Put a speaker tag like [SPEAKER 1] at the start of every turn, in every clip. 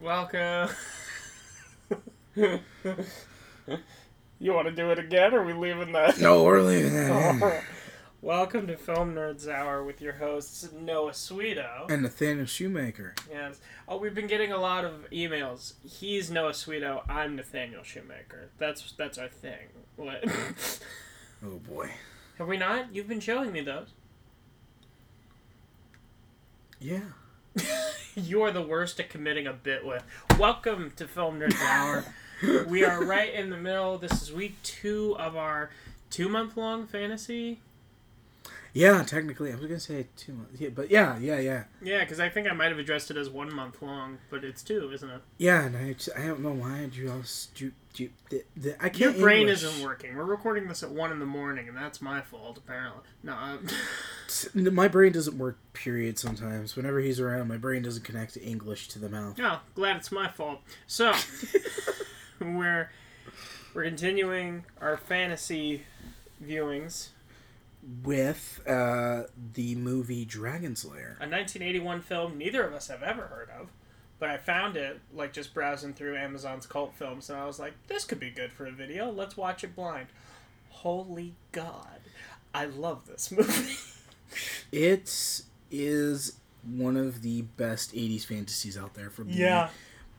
[SPEAKER 1] Welcome. you want to do it again, or are we leaving that?
[SPEAKER 2] No, we're leaving that. in.
[SPEAKER 1] Welcome to Film Nerds Hour with your hosts Noah Sweeto.
[SPEAKER 2] And Nathaniel Shoemaker.
[SPEAKER 1] Yes. Oh, we've been getting a lot of emails. He's Noah Sweeto. I'm Nathaniel Shoemaker. That's that's our thing. What?
[SPEAKER 2] Oh boy.
[SPEAKER 1] Have we not? You've been showing me those.
[SPEAKER 2] Yeah.
[SPEAKER 1] You're the worst at committing a bit with. Welcome to Film Nerds Hour. we are right in the middle. This is week two of our two month long fantasy.
[SPEAKER 2] Yeah, technically, I was gonna say two months. Yeah, but yeah, yeah, yeah,
[SPEAKER 1] Yeah, because I think I might have addressed it as one month long, but it's two, isn't it?
[SPEAKER 2] yeah. And I, just, I don't know why I drew. else- drew, drew the, the, I
[SPEAKER 1] Your
[SPEAKER 2] can't.
[SPEAKER 1] Your brain
[SPEAKER 2] English.
[SPEAKER 1] isn't working. We're recording this at one in the morning, and that's my fault, apparently. No,
[SPEAKER 2] My brain doesn't work. Period. Sometimes, whenever he's around, my brain doesn't connect English to the mouth.
[SPEAKER 1] Oh, glad it's my fault. So, we're we're continuing our fantasy viewings.
[SPEAKER 2] With uh, the movie Dragonslayer.
[SPEAKER 1] a 1981 film neither of us have ever heard of, but I found it like just browsing through Amazon's cult films, and I was like, this could be good for a video. Let's watch it blind. Holy God, I love this movie.
[SPEAKER 2] It is one of the best '80s fantasies out there. From the
[SPEAKER 1] yeah,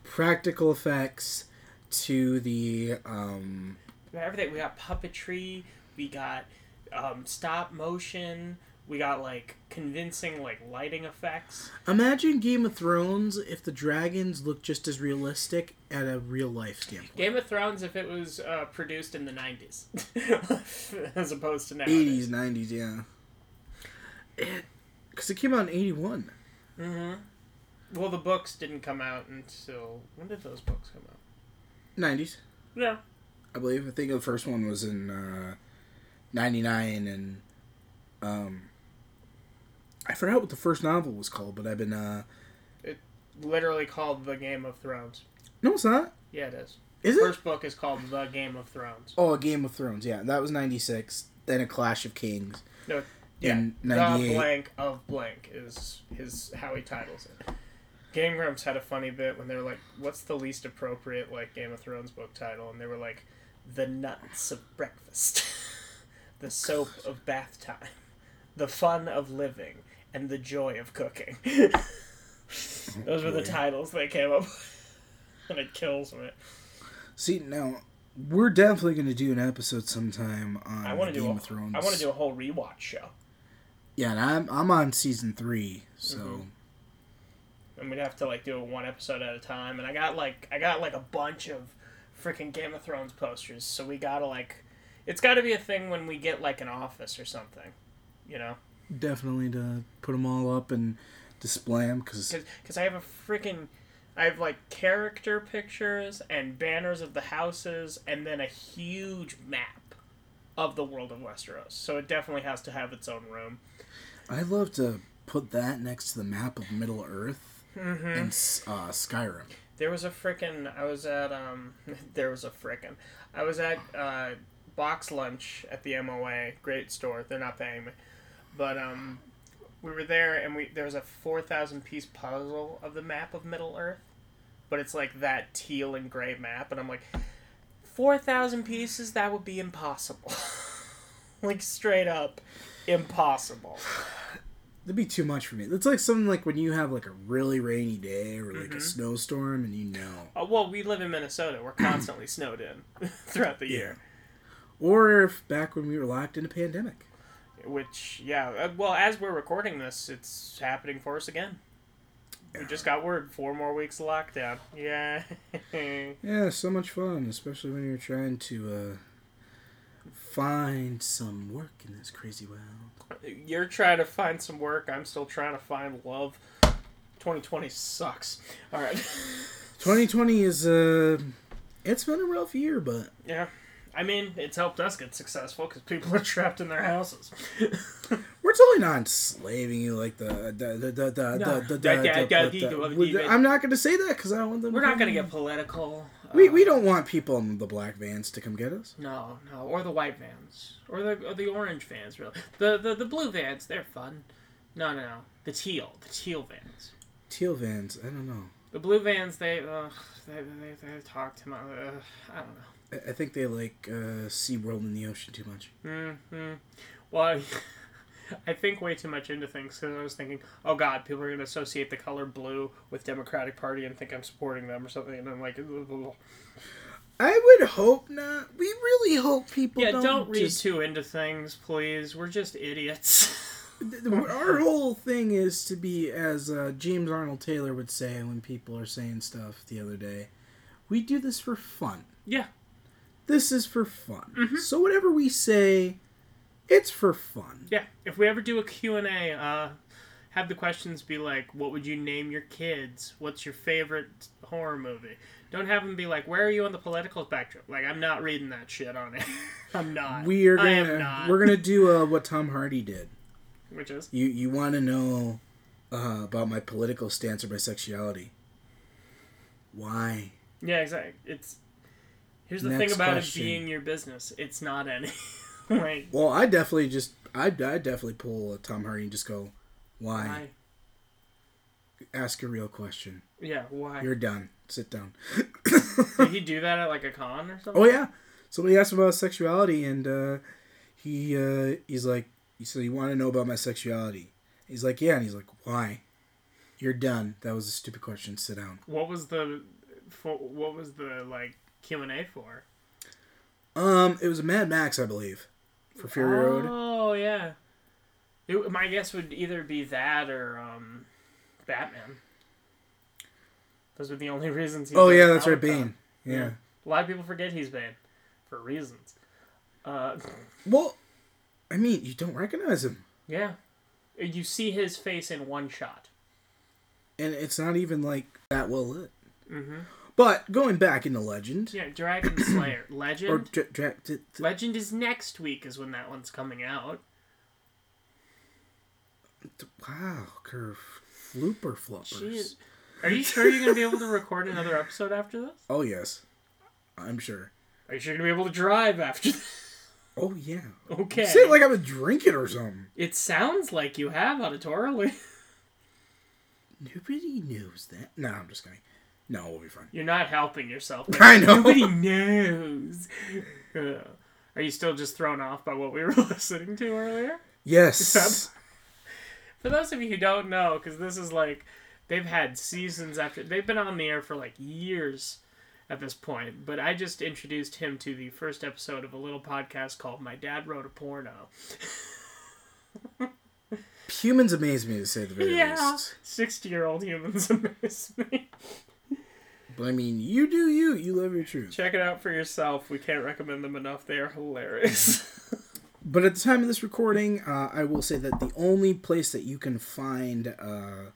[SPEAKER 2] practical effects to the um,
[SPEAKER 1] everything. We got puppetry. We got um, stop motion. We got like convincing like lighting effects.
[SPEAKER 2] Imagine Game of Thrones if the dragons looked just as realistic at a real life standpoint.
[SPEAKER 1] Game of Thrones if it was uh, produced in the 90s as opposed to now.
[SPEAKER 2] Eighties, nineties, yeah. Because it came out in eighty one.
[SPEAKER 1] Mm-hmm. Well, the books didn't come out until when did those books come out?
[SPEAKER 2] Nineties,
[SPEAKER 1] Yeah,
[SPEAKER 2] I believe. I think the first one was in uh, ninety nine, and um, I forgot what the first novel was called, but I've been uh,
[SPEAKER 1] literally called The Game of Thrones.
[SPEAKER 2] no, it's not.
[SPEAKER 1] Yeah, it is.
[SPEAKER 2] Is it?
[SPEAKER 1] First book is called The Game of Thrones.
[SPEAKER 2] Oh, a Game of Thrones. Yeah, that was ninety six. Then a Clash of Kings.
[SPEAKER 1] No, yeah,
[SPEAKER 2] in
[SPEAKER 1] The blank of blank is his how he titles it. Game Grumps had a funny bit when they were like, "What's the least appropriate like Game of Thrones book title?" And they were like, "The nuts of breakfast, the soap of bath time, the fun of living, and the joy of cooking." Those were the titles they came up with, and it kills me.
[SPEAKER 2] See now, we're definitely going to do an episode sometime on
[SPEAKER 1] I want to
[SPEAKER 2] Game
[SPEAKER 1] do a,
[SPEAKER 2] of Thrones.
[SPEAKER 1] I want to do a whole rewatch show,
[SPEAKER 2] Yeah, and I'm I'm on season three, so
[SPEAKER 1] Mhm. and we'd have to like do it one episode at a time. And I got like I got like a bunch of freaking Game of Thrones posters, so we gotta like, it's got to be a thing when we get like an office or something, you know?
[SPEAKER 2] definitely to put them all up and display them because
[SPEAKER 1] Because I have a freaking. I have like character pictures and banners of the houses, and then a huge map of the world of Westeros. So it definitely has to have its own room.
[SPEAKER 2] I love to put that next to the map of Middle Earth
[SPEAKER 1] Mm-hmm.
[SPEAKER 2] and uh, Skyrim.
[SPEAKER 1] There was a frickin' I was at um there was a frickin' I was at uh BoxLunch at the MOA, great store. They're not paying me. But um we were there and we there was a 4000 piece puzzle of the map of Middle Earth. But it's like that teal and gray map and I'm like 4000 pieces that would be impossible. like straight up impossible.
[SPEAKER 2] That'd be too much for me. It's like something like when you have like a really rainy day or like
[SPEAKER 1] Mhm.
[SPEAKER 2] a snowstorm and you know,
[SPEAKER 1] Uh, well, we live in Minnesota. We're constantly snowed in throughout the year.
[SPEAKER 2] Or if back when we were locked in a pandemic.
[SPEAKER 1] Which, yeah, uh, well, as we're recording this, it's happening for us again. We just got word four more weeks of lockdown. Yeah.
[SPEAKER 2] Yeah, so much fun, especially when you're trying to uh, find some work in this crazy world.
[SPEAKER 1] You're trying to find some work. I'm still trying to find love. 2020 sucks. All right.
[SPEAKER 2] 2020 is uh, it's been a rough year, but
[SPEAKER 1] yeah. I mean, it's helped us get successful because people are trapped in their houses.
[SPEAKER 2] we're totally not enslaving you like the the the the the,
[SPEAKER 1] No.
[SPEAKER 2] I'm not going to say that because I don't want them.
[SPEAKER 1] We're not going to get political.
[SPEAKER 2] We
[SPEAKER 1] Uh,
[SPEAKER 2] we don't want people in the black vans to come get us.
[SPEAKER 1] No, no, or the white vans, or the or the orange vans. Really, the the the blue vans, they're fun. No, no, no, the teal, the teal vans.
[SPEAKER 2] Teal vans, I don't know.
[SPEAKER 1] The blue vans, they, they, they, they talk much. Ugh, I don't know.
[SPEAKER 2] I- think they like uh, SeaWorld in the ocean too much.
[SPEAKER 1] hmm Well, I, I think way too much into things because I was thinking, oh God, people are going to associate the color blue with Democratic Party and think I'm supporting them or something, and I'm like.
[SPEAKER 2] I would hope not. We really hope people
[SPEAKER 1] yeah,
[SPEAKER 2] don't,
[SPEAKER 1] don't, read
[SPEAKER 2] just-
[SPEAKER 1] too into things, please. We're just idiots.
[SPEAKER 2] Our whole thing is to be, as uh, James Arnold Taylor would say when people are saying stuff the other day, we do this for fun.
[SPEAKER 1] yeah,
[SPEAKER 2] This is for fun.
[SPEAKER 1] Mm-hmm.
[SPEAKER 2] So whatever we say, it's for fun.
[SPEAKER 1] yeah. If we ever do a Q and A, uh, have the questions be like, what would you name your kids? What's your favorite horror movie? Don't have them be like, where are you on the political spectrum? Like, I'm not reading that shit on it. I'm not.
[SPEAKER 2] We are
[SPEAKER 1] I am
[SPEAKER 2] gonna
[SPEAKER 1] not.
[SPEAKER 2] we're gonna do uh, what Tom Hardy did.
[SPEAKER 1] Which is
[SPEAKER 2] You you want to know uh, about my political stance or my sexuality? Why?
[SPEAKER 1] Yeah, exactly. It's here's the
[SPEAKER 2] Next
[SPEAKER 1] thing about
[SPEAKER 2] question.
[SPEAKER 1] it being your business. It's not any. like
[SPEAKER 2] Well, I definitely just I I definitely pull a Tom Hardy and just go, why?
[SPEAKER 1] why?
[SPEAKER 2] Ask a real question.
[SPEAKER 1] Yeah, why?
[SPEAKER 2] You're done. Sit down.
[SPEAKER 1] Did he do that at like a con or something?
[SPEAKER 2] oh yeah, somebody asked him about sexuality, and uh, he uh, he's like, he said, "You want to know about my sexuality?" He's like, "Yeah," and he's like, "Why?" You're done. That was a stupid question. Sit down.
[SPEAKER 1] What was the what was the like Q and A for?
[SPEAKER 2] Um, it was a Mad Max, I believe, for Fury Road.
[SPEAKER 1] Oh yeah. It, my guess would either be that or um, Batman. Those were the only reasons.
[SPEAKER 2] Oh yeah, that's right. Bane. Yeah.
[SPEAKER 1] A lot of people forget he's Bane, for reasons. Uh,
[SPEAKER 2] Well, I mean, you don't recognize him,
[SPEAKER 1] yeah. You see his face in one shot.
[SPEAKER 2] and it's not even like that well lit.
[SPEAKER 1] Mm-hmm.
[SPEAKER 2] But going back into Legend,
[SPEAKER 1] Yeah, Dragon Slayer. Legend.
[SPEAKER 2] or dra- dra-
[SPEAKER 1] Legend is next week, is when that one's coming out.
[SPEAKER 2] wow, curve, flooper floppers.
[SPEAKER 1] Jeez. Are you sure you're going to be able to record another episode after this?
[SPEAKER 2] Oh yes, I'm sure.
[SPEAKER 1] Are you sure you're going to be able to drive after this?
[SPEAKER 2] Oh yeah.
[SPEAKER 1] Okay.
[SPEAKER 2] Say it like I was drinking or something.
[SPEAKER 1] It sounds like you have auditorily.
[SPEAKER 2] Nobody knows that. No, I'm just kidding. No, we'll be fine.
[SPEAKER 1] You're not helping yourself.
[SPEAKER 2] I know.
[SPEAKER 1] Nobody knows. Uh, are you still just thrown off by what we were listening to earlier?
[SPEAKER 2] Yes.
[SPEAKER 1] For those of you who don't know, because this is like they've had seasons after they've been on the air for like years at this point. But I just introduced him to the first episode of a little podcast called "My Dad Wrote a Porno."
[SPEAKER 2] Humans amaze me to say the very
[SPEAKER 1] Yeah,
[SPEAKER 2] least.
[SPEAKER 1] sixty-year-old humans amaze me.
[SPEAKER 2] But I mean, you do you. You love your truth.
[SPEAKER 1] Check it out for yourself. We can't recommend them enough. They are hilarious.
[SPEAKER 2] But at the time of this recording, uh, I will say that the only place that you can find uh,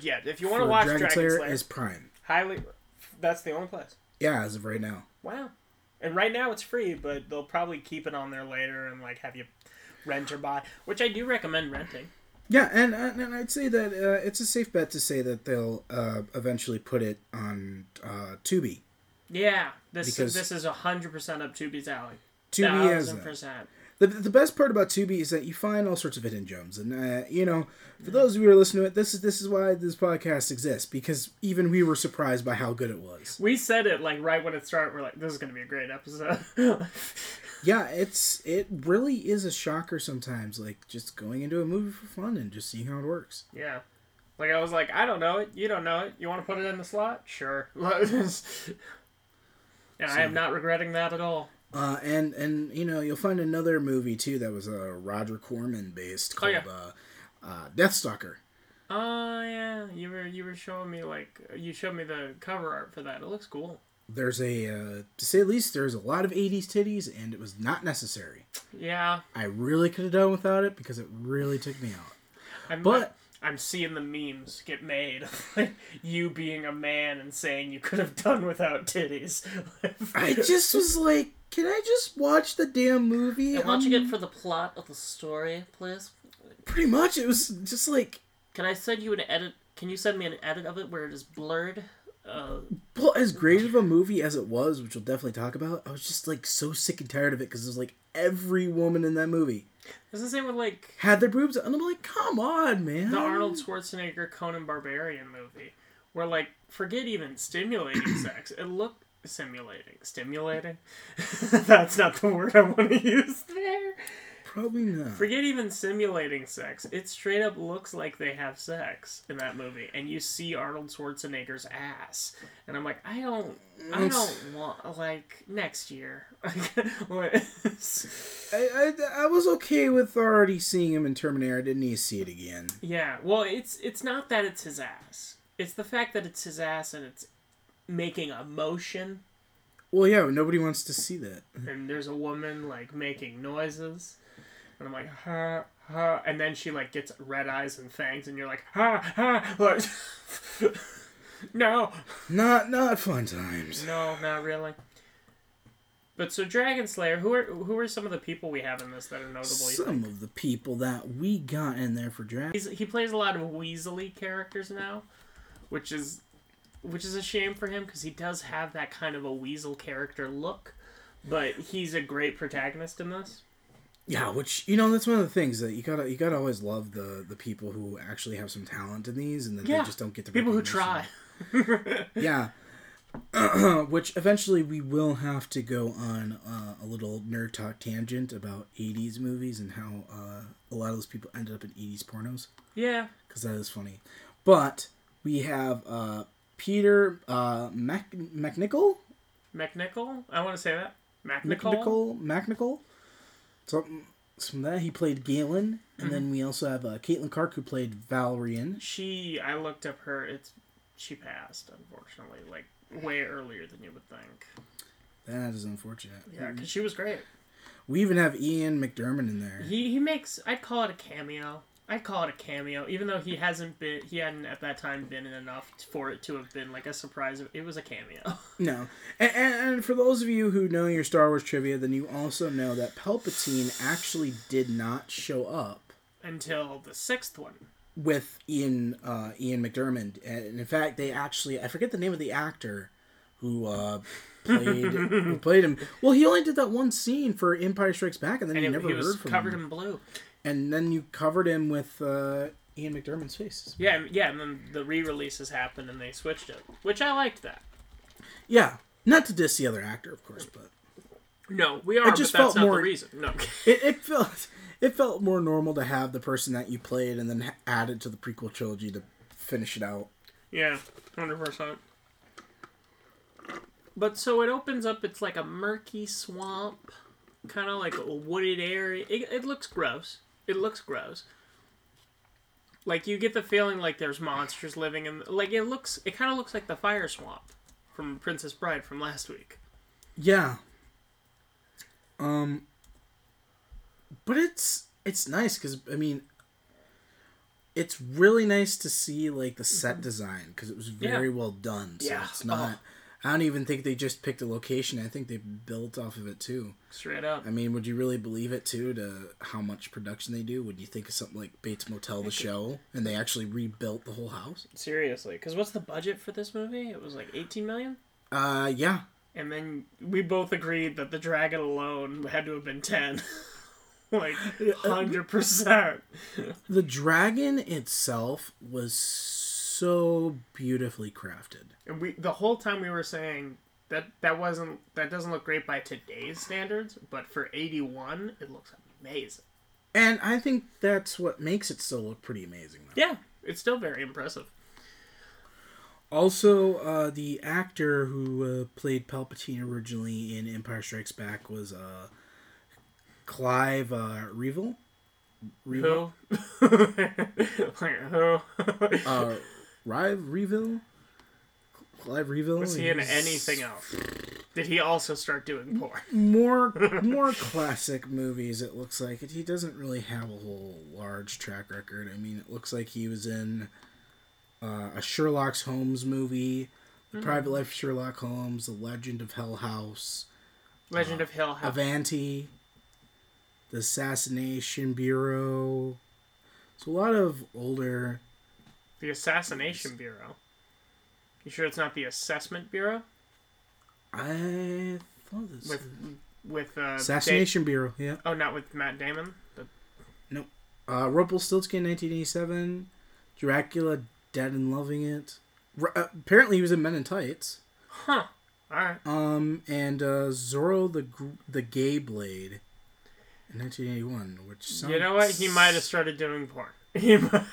[SPEAKER 1] yeah, if you want to watch
[SPEAKER 2] Dragon,
[SPEAKER 1] Dragon,
[SPEAKER 2] Slayer,
[SPEAKER 1] Slayer,
[SPEAKER 2] is Prime.
[SPEAKER 1] highly, that's the only place.
[SPEAKER 2] Yeah, as of right now.
[SPEAKER 1] Wow. And right now it's free, but they'll probably keep it on there later and like have you rent or buy, which I do recommend renting.
[SPEAKER 2] Yeah, and and, I'd say that uh, it's a safe bet to say that they'll uh, eventually put it on uh, Tubi.
[SPEAKER 1] Yeah, this
[SPEAKER 2] Because-
[SPEAKER 1] this is hundred percent up Tubi's alley.
[SPEAKER 2] Tubi has
[SPEAKER 1] percent.
[SPEAKER 2] The, the best part about Tubi is that you find all sorts of hidden gems, and uh, you know, for those of you who are listening to it, this is this is why this podcast exists because even we were surprised by how good it was.
[SPEAKER 1] We said it like right when it started. We're like, this is gonna be a great episode.
[SPEAKER 2] Yeah, it's it really is a shocker sometimes, like just going into a movie for fun and just seeing how it works.
[SPEAKER 1] yeah. Like I was like, I don't know it. You don't know it. You want to put it in the slot? Sure. and I am not regretting that at all.
[SPEAKER 2] Uh, and and you know you'll find another movie too that was uh, Roger Corman based
[SPEAKER 1] Oh,
[SPEAKER 2] called
[SPEAKER 1] yeah.
[SPEAKER 2] uh, uh, Deathstalker.
[SPEAKER 1] Oh yeah, you were you were showing me like you showed me the cover art for that. It looks cool.
[SPEAKER 2] There's a uh, to say at least, there's a lot of '80s titties, and it was not necessary.
[SPEAKER 1] Yeah,
[SPEAKER 2] I really could have done without it because it really took me out.
[SPEAKER 1] I'm
[SPEAKER 2] But-
[SPEAKER 1] I'm seeing the memes get made like you being a man and saying you could have done without titties.
[SPEAKER 2] I just was like, can I just watch the damn movie?
[SPEAKER 3] I'm watching
[SPEAKER 2] Um,
[SPEAKER 3] it for the plot of the story, please.
[SPEAKER 2] pretty much. It was just like,
[SPEAKER 3] Can I send you an edit? Can you send me an edit of it where it is blurred? Uh,
[SPEAKER 2] well, as great of a movie as it was, which we'll definitely talk about. I was just like so sick and tired of it because it was like every woman in that movie
[SPEAKER 1] It's the same with like
[SPEAKER 2] had their boobs, and I'm like, come on, man.
[SPEAKER 1] the Arnold Schwarzenegger Conan Barbarian movie, where like forget even stimulating sex. It looked simulating, stimulating. That's not the word I want to use there.
[SPEAKER 2] Probably not.
[SPEAKER 1] Forget even simulating sex. It straight up looks like they have sex in that movie, and you see Arnold Schwarzenegger's ass, and I'm like, I don't, I don't want like next year.
[SPEAKER 2] I, I, I was okay with already seeing him in Terminator. I didn't need to see it again.
[SPEAKER 1] yeah, well, it's it's not that it's his ass. It's the fact that it's his ass and it's making a motion,
[SPEAKER 2] Well, yeah, nobody wants to see that.
[SPEAKER 1] and there's a woman like making noises, and I'm like, ha ha, and then she like gets red eyes and fangs, and you're like, ha ha, like, no,
[SPEAKER 2] Not not fun times.
[SPEAKER 1] no, not really. But so Dragonslayer, who are who are some of the people we have in this that are notable?
[SPEAKER 2] Some of the people that we got in there for.
[SPEAKER 1] He's, he plays a lot of Weasley characters now, which is which is a shame for him because he does have that kind of a Weasel character look, but he's a great protagonist in this.
[SPEAKER 2] Yeah, which you know that's one of the things that you gotta you gotta always love the the people who actually have some talent in these and then
[SPEAKER 1] Yeah,
[SPEAKER 2] they just don't get the
[SPEAKER 1] People who try.
[SPEAKER 2] Yeah. Which eventually we will have to go on uh, a little nerd talk tangent about 80s movies and how uh, a lot of those people ended up in 80s pornos
[SPEAKER 1] Yeah,
[SPEAKER 2] because that is funny. But we have uh, Peter uh, Mac- MacNicol?
[SPEAKER 1] MacNicol. I want to say that MacNicol.
[SPEAKER 2] MacNicol? MacNicol? Something. From that, he played Galen. And then we also have uh, Caitlin Clarke, who played Valerian.
[SPEAKER 1] She, I looked up her. It's she passed unfortunately, like way earlier than you would think.
[SPEAKER 2] That is unfortunate.
[SPEAKER 1] Yeah, because she was great.
[SPEAKER 2] We even have Ian McDiarmid in there.
[SPEAKER 1] He he makes. I'd call it a cameo. I'd call it a cameo, even though he hasn't been. He hadn't at that time been in enough for it to have been like a surprise. It was a cameo.
[SPEAKER 2] No. And, and, and for those of you who know your Star Wars trivia, then you also know that Palpatine actually did not show up
[SPEAKER 1] Until the sixth one.
[SPEAKER 2] with Ian uh, Ian McDiarmid. And in fact, they actually I forget the name of the actor who uh, played who played him. Well, he only did that one scene for Empire Strikes Back, and then
[SPEAKER 1] And
[SPEAKER 2] you
[SPEAKER 1] it,
[SPEAKER 2] never
[SPEAKER 1] he
[SPEAKER 2] heard from
[SPEAKER 1] covered
[SPEAKER 2] him.
[SPEAKER 1] in blue.
[SPEAKER 2] And then you covered him with uh, Ian McDiarmid's face.
[SPEAKER 1] Yeah, and- yeah, and then the re-releases happened and they switched it, which I liked that.
[SPEAKER 2] Yeah, not to diss the other actor, of course, but
[SPEAKER 1] No, we are, It just
[SPEAKER 2] felt
[SPEAKER 1] not
[SPEAKER 2] more-
[SPEAKER 1] the reason. No.
[SPEAKER 2] it, it felt it felt more normal to have the person that you played and then ha- add it to the prequel trilogy to finish it out.
[SPEAKER 1] Yeah, hundred percent. But so it opens up. It's like a murky swamp, kind of like a wooded area. It, it looks gross. It looks gross. Like you get the feeling like there's monsters living in. Like it looks. It kind of looks like the fire swamp from Princess Bride from last week.
[SPEAKER 2] Yeah. Um. But it's it's nice because I mean, it's really nice to see like the set design because it was very well done. So
[SPEAKER 1] Mm-hmm. Yeah.
[SPEAKER 2] it's not. I don't even think they just picked a location. I think they built off of it too.
[SPEAKER 1] Straight up.
[SPEAKER 2] I mean, would you really believe it too? To how much production they do? Would you think of something like Bates Motel, the show, and they actually rebuilt the whole house?
[SPEAKER 1] Seriously, because what's the budget for this movie? It was like eighteen million.
[SPEAKER 2] Uh, yeah.
[SPEAKER 1] And then we both agreed that the dragon alone had to have been ten. like hundred percent.
[SPEAKER 2] The dragon itself was so beautifully crafted.
[SPEAKER 1] And we the whole time we were saying that that wasn't that doesn't look great by today's standards, but for eighty one it looks amazing.
[SPEAKER 2] And I think that's what makes it still look pretty amazing. Though.
[SPEAKER 1] Yeah, it's still very impressive.
[SPEAKER 2] Also, uh, the actor who uh, played Palpatine originally in Empire Strikes Back was uh, Clive uh, Revill. Revill?
[SPEAKER 1] Who? like who?
[SPEAKER 2] Uh, Rive Revill? Clive Revill?
[SPEAKER 1] Was he in
[SPEAKER 2] He's
[SPEAKER 1] anything else? Did he also start doing porn?
[SPEAKER 2] More, more classic movies. It looks like he doesn't really have a whole large track record. I mean, it looks like he was in uh, a Sherlock Holmes movie, The Private Life of Sherlock Holmes, The Legend of Hell House,
[SPEAKER 1] Legend of Hill House.
[SPEAKER 2] Avanti, The Assassination Bureau. So a lot of older.
[SPEAKER 1] The Assassination Bureau. You sure it's not the Assessment Bureau
[SPEAKER 2] I thought this.
[SPEAKER 1] with with uh,
[SPEAKER 2] Assassination Bureau, yeah.
[SPEAKER 1] Oh, not with Matt Damon. The-
[SPEAKER 2] Uh, Rumpelstiltskin, 1987. Dracula, Dead and Loving It. R- uh, apparently, he was in Men in Tights.
[SPEAKER 1] Huh. All right.
[SPEAKER 2] Um, and uh, Zorro the the Gay Blade in 1981, which sounds...
[SPEAKER 1] You know what? He might have started doing porn. He might-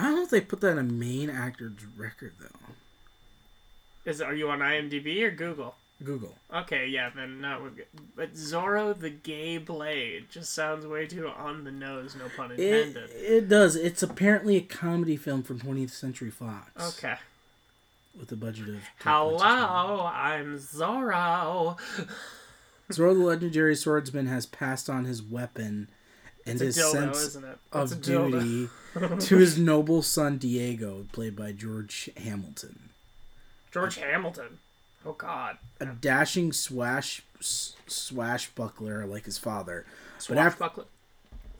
[SPEAKER 2] I don't know if they put that in a main actor's record though.
[SPEAKER 1] Is are you on IMDb or Google?
[SPEAKER 2] Google.
[SPEAKER 1] Okay, yeah, then not with. But Zorro the Gay Blade just sounds way too on the nose. No pun
[SPEAKER 2] It,
[SPEAKER 1] intended.
[SPEAKER 2] it does. It's apparently a comedy film from 20th Century Fox.
[SPEAKER 1] Okay.
[SPEAKER 2] With a budget of.
[SPEAKER 1] Hello, I'm Zorro.
[SPEAKER 2] Zorro the Legendary Swordsman has passed on his weapon and
[SPEAKER 1] It's
[SPEAKER 2] his
[SPEAKER 1] dildo,
[SPEAKER 2] sense
[SPEAKER 1] isn't it?
[SPEAKER 2] of
[SPEAKER 1] It's a dildo.
[SPEAKER 2] duty to his noble son Diego, played by George Hamilton.
[SPEAKER 1] George Hamilton. Oh God.
[SPEAKER 2] A dashing swash s- swashbuckler like his father, but after
[SPEAKER 1] Swashbuckler.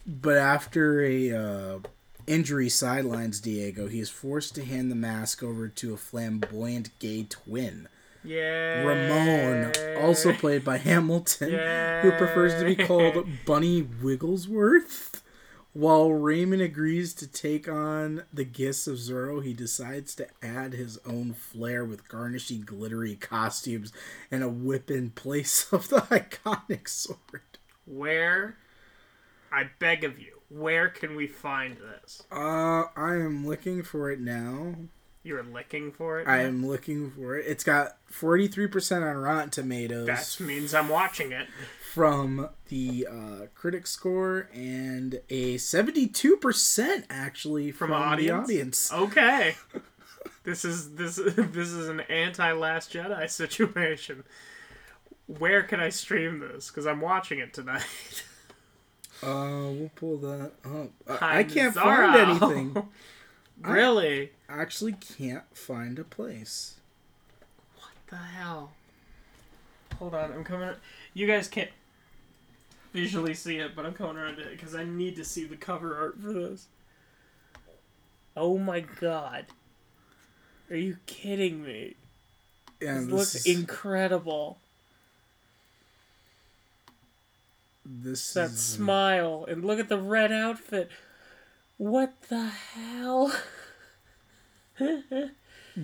[SPEAKER 2] but after a uh, injury sidelines Diego, he is forced to hand the mask over to a flamboyant gay twin,
[SPEAKER 1] Yeah.
[SPEAKER 2] Ramon, also played by Hamilton, who prefers to be called Bunny Wigglesworth. While Raymond agrees to take on the gifts of Zorro, he decides to add his own flair with garnishy, glittery costumes and a whip in place of the iconic sword.
[SPEAKER 1] Where? I beg of you. Where can we find this?
[SPEAKER 2] Uh, I am looking for it now.
[SPEAKER 1] You're licking for it.
[SPEAKER 2] I am looking for it. It's got 43% on Rotten Tomatoes.
[SPEAKER 1] That means I'm watching it.
[SPEAKER 2] from the uh, critic score and a 72% actually from,
[SPEAKER 1] From
[SPEAKER 2] the
[SPEAKER 1] audience?
[SPEAKER 2] audience.
[SPEAKER 1] Okay. this is this this is an anti Last Jedi situation. Where can I stream this? Because I'm watching it tonight.
[SPEAKER 2] Uh, we'll pull that up. I
[SPEAKER 1] I'm
[SPEAKER 2] can't
[SPEAKER 1] Zorro.
[SPEAKER 2] find anything.
[SPEAKER 1] really?
[SPEAKER 2] I actually can't find a place.
[SPEAKER 1] What the hell? Hold on, I'm coming. You guys can't visually see it, but I'm coming around to it because I need to see the cover art for this. Oh my god. Are you kidding me?
[SPEAKER 2] Yeah,
[SPEAKER 1] This
[SPEAKER 2] this
[SPEAKER 1] looks
[SPEAKER 2] is,
[SPEAKER 1] incredible.
[SPEAKER 2] this
[SPEAKER 1] That
[SPEAKER 2] is,
[SPEAKER 1] smile and look at the red outfit. What the hell?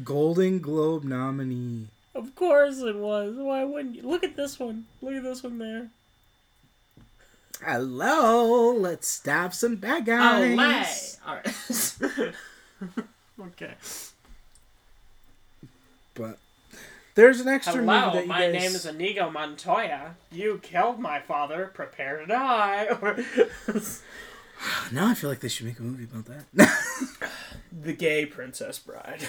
[SPEAKER 2] Golden Globe nominee.
[SPEAKER 1] Of course it was. Why wouldn't you? Look at this one. Look at this one there.
[SPEAKER 2] Hello, let's stab some bad guys.
[SPEAKER 1] Alright. okay.
[SPEAKER 2] But there's an extra movie
[SPEAKER 1] Hello,
[SPEAKER 2] that you
[SPEAKER 1] my
[SPEAKER 2] guys...
[SPEAKER 1] name is Inigo Montoya. You killed my father. Prepare to die.
[SPEAKER 2] Now I feel like they should make a movie about that.
[SPEAKER 1] the gay Princess Bride.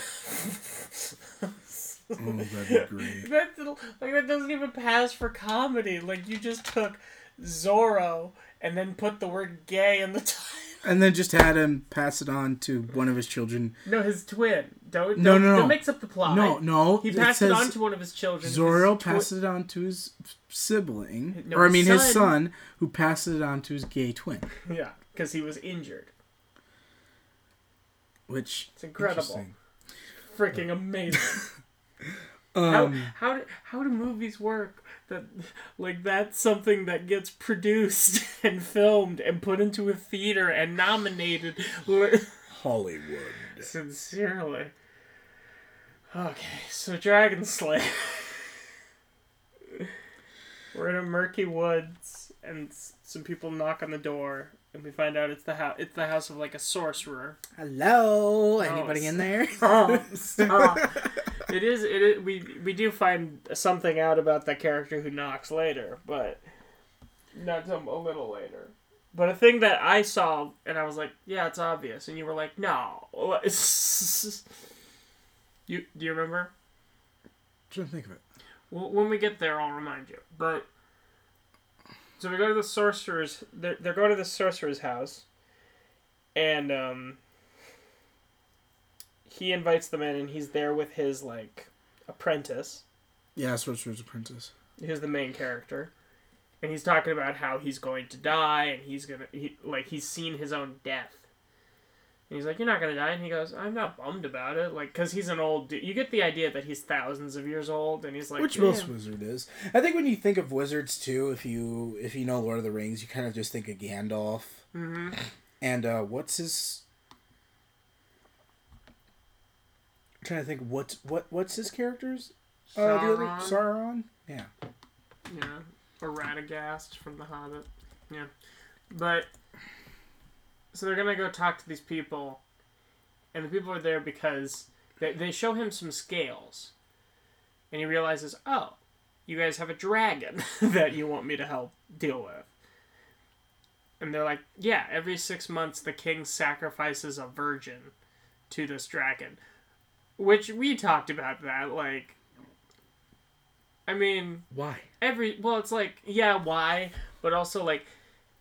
[SPEAKER 2] oh, that'd be great.
[SPEAKER 1] that like that doesn't even pass for comedy. Like you just took Zorro and then put the word gay in the title.
[SPEAKER 2] And then just had him pass it on to one of his children.
[SPEAKER 1] No, his twin. Don't
[SPEAKER 2] No,
[SPEAKER 1] don't,
[SPEAKER 2] no, no.
[SPEAKER 1] Don't mix up the plot.
[SPEAKER 2] No, no.
[SPEAKER 1] He passed it,
[SPEAKER 2] says
[SPEAKER 1] on to one of his children.
[SPEAKER 2] Zorro
[SPEAKER 1] His twi-
[SPEAKER 2] passed it on to his sibling,
[SPEAKER 1] No,
[SPEAKER 2] or I
[SPEAKER 1] his
[SPEAKER 2] mean his
[SPEAKER 1] son.
[SPEAKER 2] son, who passed it on to his gay twin.
[SPEAKER 1] Yeah, because he was injured.
[SPEAKER 2] Which
[SPEAKER 1] It's incredible. Freaking amazing. how
[SPEAKER 2] Um,
[SPEAKER 1] how do, how do movies work? That like that's something that gets produced and filmed and put into a theater and nominated.
[SPEAKER 2] Hollywood.
[SPEAKER 1] Sincerely. Okay, so Dragonslayer. We're in a murky woods, and some people knock on the door, and we find out it's the house. It's the house of like a sorcerer.
[SPEAKER 2] Hello, anybody
[SPEAKER 1] it's-
[SPEAKER 2] in there?
[SPEAKER 1] Oh, stop! it is. It is. We we do find something out about that character who knocks later, but not till a little later. But a thing that I saw, and I was like, "Yeah, it's obvious," and you were like, "No." you do you remember?
[SPEAKER 2] trying to think of it.
[SPEAKER 1] Well, when we get there, I'll remind you. But so we go to the sorcerer's. They're, they're going to the sorcerer's house, and um, he invites them in, and he's there with his like apprentice,
[SPEAKER 2] Yeah, Sorcerer's Apprentice.
[SPEAKER 1] who's the main character, and he's talking about how he's going to die, and he's gonna he like he's seen his own death. And he's like, "You're not gonna die," and he goes, "I'm not bummed about it, like, cause he's an old. dude. You get the idea that he's thousands of years old, and he's like,
[SPEAKER 2] Which
[SPEAKER 1] "Yeah."
[SPEAKER 2] most wizard is. I think when you think of wizards too, if you if you know Lord of the Rings, you kind of just think of Gandalf.
[SPEAKER 1] Mm-hmm.
[SPEAKER 2] And uh, what's his? I'm trying to think what's what what's his character's uh, the other
[SPEAKER 1] Sauron.
[SPEAKER 2] Sauron. Yeah.
[SPEAKER 1] Yeah, or Radagast from The Hobbit. Yeah, but so they're gonna go talk to these people, and the people are there because they they show him some scales, and he realizes, oh, you guys have a dragon that you want me to help deal with. And they're like, yeah, every six months the king sacrifices a virgin to this dragon. Which we talked about that, like I mean,
[SPEAKER 2] Why?
[SPEAKER 1] every well it's like yeah why but also like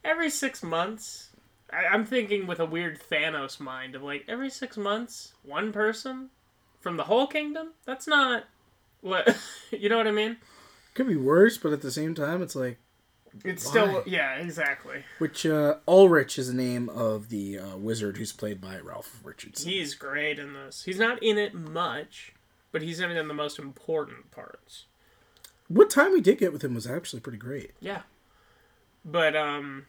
[SPEAKER 1] every six months I, i'm thinking with a weird thanos mind of like every six months one person from the whole kingdom that's not what you know what i mean
[SPEAKER 2] Could be worse, but at the same time, it's like
[SPEAKER 1] it's
[SPEAKER 2] Why?
[SPEAKER 1] still yeah exactly
[SPEAKER 2] which uh, Ulrich is the name of the uh, wizard who's played by Ralph Richardson.
[SPEAKER 1] he's great in this he's not in it much but he's in it in the most important parts
[SPEAKER 2] What time we did get with him was actually pretty great.
[SPEAKER 1] Yeah. But um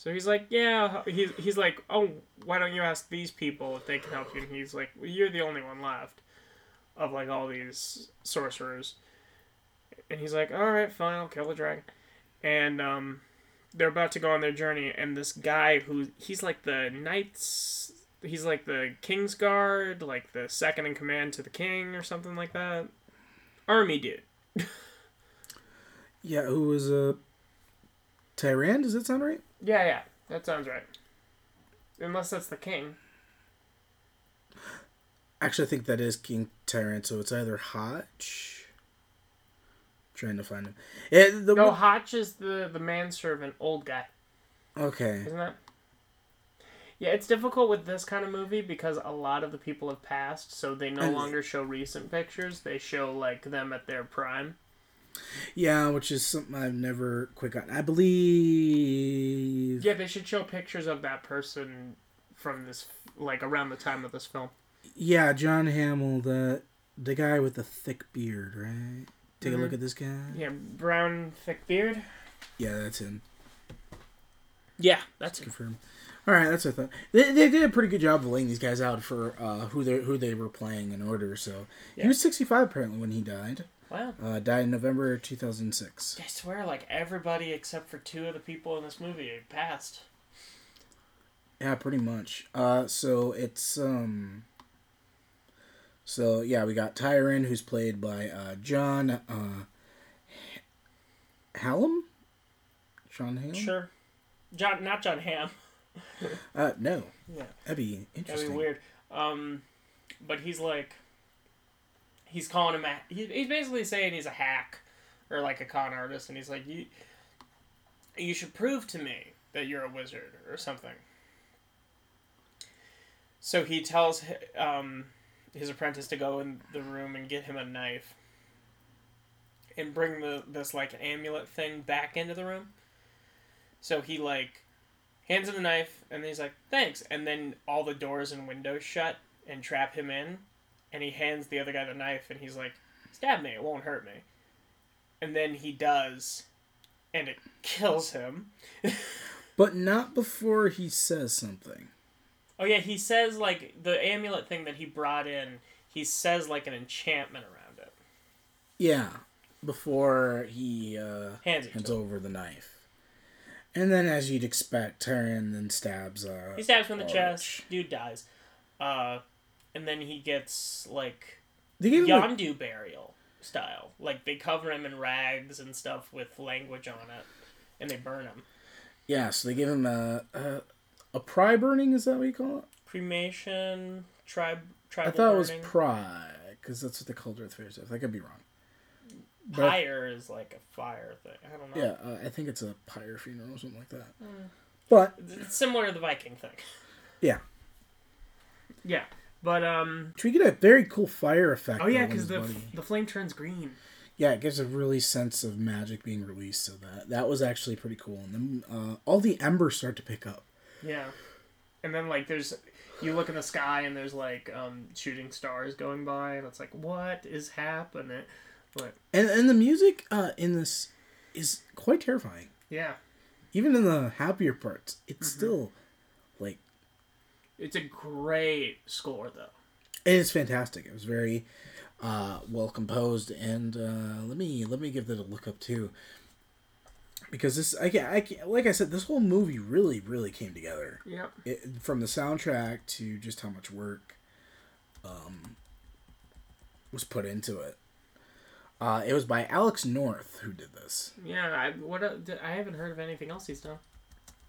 [SPEAKER 1] so he's like, yeah, he's he's like, "Oh, why don't you ask these people if they can help you?" And he's like, well, "You're the only one left of like all these sorcerers." And he's like, "All right, fine, I'll kill the dragon." And um they're about to go on their journey and this guy who he's like the knights he's like the king's guard, like the second in command to the king or something like that. Army dude.
[SPEAKER 2] Yeah, who was a uh, Tyrian? Does that sound right?
[SPEAKER 1] Yeah, yeah, that sounds right. Unless that's the king.
[SPEAKER 2] Actually, I think that is King Tyrant. So it's either Hodge. trying to find him. Yeah, the,
[SPEAKER 1] No, Hodge is the the manservant, old guy,
[SPEAKER 2] Okay.
[SPEAKER 1] isn't that? Yeah, it's difficult with this kind of movie because a lot of the people have passed, so they no
[SPEAKER 2] And-
[SPEAKER 1] longer show recent pictures. They show like them at their prime.
[SPEAKER 2] Yeah, which is something I've never quite gotten. I believe.
[SPEAKER 1] Yeah, they should show pictures of that person from this, like around the time of this film.
[SPEAKER 2] Yeah, John Hamill, the the guy with the thick beard, right? Take a look at this guy.
[SPEAKER 1] Yeah, brown, thick beard.
[SPEAKER 2] Yeah, that's him.
[SPEAKER 1] Yeah, that's it.
[SPEAKER 2] Confirm. All right, that's what I thought. They, they did a pretty good job of laying these guys out for uh, who they who they were playing in order. So
[SPEAKER 1] Yeah.
[SPEAKER 2] he was sixty five apparently when he died.
[SPEAKER 1] Wow.
[SPEAKER 2] Uh, died in November two thousand six.
[SPEAKER 1] I swear, like everybody except for two of the people in this movie passed.
[SPEAKER 2] Yeah, pretty much. Uh, so it's um. So yeah, we got Tyrian, who's played by uh, John uh, Hallam. John Hallam.
[SPEAKER 1] Sure. John, not John Ham.
[SPEAKER 2] Uh, no,
[SPEAKER 1] Yeah,
[SPEAKER 2] that'd be interesting.
[SPEAKER 1] that'd be weird. Um, but he's like, he's calling him a. He, he's basically saying he's a hack, or like a con artist, and he's like, you, you should prove to me that you're a wizard or something. So he tells um, his apprentice to go in the room and get him a knife, and bring the this like amulet thing back into the room. So he like hands him the knife, and he's like, "Thanks." And then all the doors and windows shut and trap him in, and he hands the other guy the knife, and he's like, "Stab me, it won't hurt me." And then he does, and it kills him.
[SPEAKER 2] But not before he says something.
[SPEAKER 1] Oh yeah, he says like the amulet thing that he brought in. He says like an enchantment around it.
[SPEAKER 2] Yeah, before he uh,
[SPEAKER 1] Hands it
[SPEAKER 2] hands
[SPEAKER 1] to him.
[SPEAKER 2] over the knife. And then, as you'd expect, Tyrian then stabs. Uh,
[SPEAKER 1] He stabs him in the
[SPEAKER 2] Arch.
[SPEAKER 1] chest. Dude dies. Uh, and then he gets like
[SPEAKER 2] They gave
[SPEAKER 1] Yondu burial style. Like they cover him in rags and stuff with language on it, and they burn him.
[SPEAKER 2] yeah, so they give him a, a a pry burning. Is that what you call it?
[SPEAKER 1] Cremation, tribe, tribal
[SPEAKER 2] I thought it was
[SPEAKER 1] burning.
[SPEAKER 2] pry because that's what they called Earth Fairs. I could be wrong. But
[SPEAKER 1] Pyre is like a fire thing. I don't know.
[SPEAKER 2] yeah, uh, I think it's a pyre funeral or something like that. But
[SPEAKER 1] It's similar to the Viking thing.
[SPEAKER 2] yeah,
[SPEAKER 1] Yeah, but um.
[SPEAKER 2] we get a very cool fire effect.
[SPEAKER 1] Oh yeah, because the the flame turns green.
[SPEAKER 2] yeah, it gives a really sense of magic being released. So that that was actually pretty cool. And then uh, all the embers start to pick up.
[SPEAKER 1] Yeah, and then like there's you look in the sky and there's like um shooting stars going by and it's like what is happening? But
[SPEAKER 2] And and the music uh, in this is quite terrifying.
[SPEAKER 1] yeah,
[SPEAKER 2] Even in the happier parts, it's
[SPEAKER 1] Mm-hmm.
[SPEAKER 2] still
[SPEAKER 1] it's a great score though.
[SPEAKER 2] It is fantastic. It was very uh, well composed, and uh, let me let me give that a look up too, because this I can I can, like I said, this whole movie really really came together.
[SPEAKER 1] Yep.
[SPEAKER 2] It, from the soundtrack to just how much work um, was put into it. Uh, it was by Alex North who did this.
[SPEAKER 1] Yeah. I what uh, I haven't heard of anything else he's done.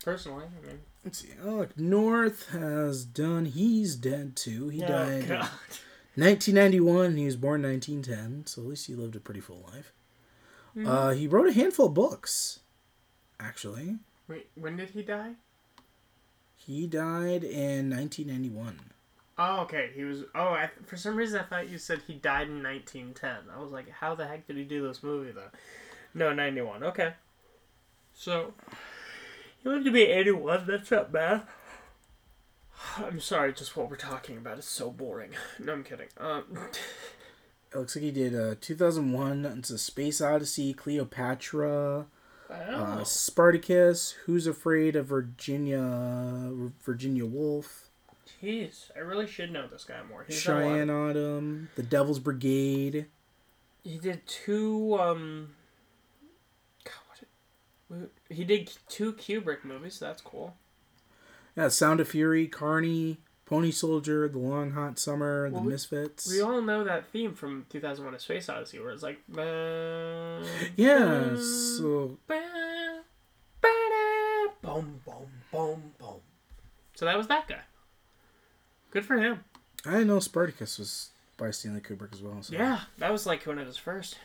[SPEAKER 1] Personally, I mean.
[SPEAKER 2] Let's see. Alex North has done. He's dead too. He died.
[SPEAKER 1] Oh, God.
[SPEAKER 2] 1991 he was born 1910 so at least he lived a pretty full life
[SPEAKER 1] Mm-hmm.
[SPEAKER 2] uh, he wrote a handful of books actually
[SPEAKER 1] Wait, when did he die?
[SPEAKER 2] he died in 1991
[SPEAKER 1] Oh, okay. He was. Oh, I, for some reason I thought you said he died in 1910. I was like, how the heck did he do this movie though? No, 91. Okay. So he live to be 81. That's not bad. I'm sorry, just what we're talking about is so boring. No, I'm kidding. Um,
[SPEAKER 2] it looks like he did uh, 2001 it's a space odyssey cleopatra uh,
[SPEAKER 1] wow.
[SPEAKER 2] spartacus who's afraid of virginia virginia woolf
[SPEAKER 1] Jeez, I really should know this guy more. He's done a lot.
[SPEAKER 2] cheyenne autumn the devil's brigade
[SPEAKER 1] He did two. Um. He did two Kubrick movies. So that's cool.
[SPEAKER 2] yeah sound of fury carney pony soldier the long hot summer the
[SPEAKER 1] Well, we-
[SPEAKER 2] misfits
[SPEAKER 1] We all know that theme from 2001: A Space Odyssey, where it's like.
[SPEAKER 2] Yeah, so
[SPEAKER 1] Boom, boom, boom, boom. So that was that guy. Good for him.
[SPEAKER 2] I didn't know Spartacus was by Stanley Kubrick as well. So.
[SPEAKER 1] Yeah, that was like one of his first.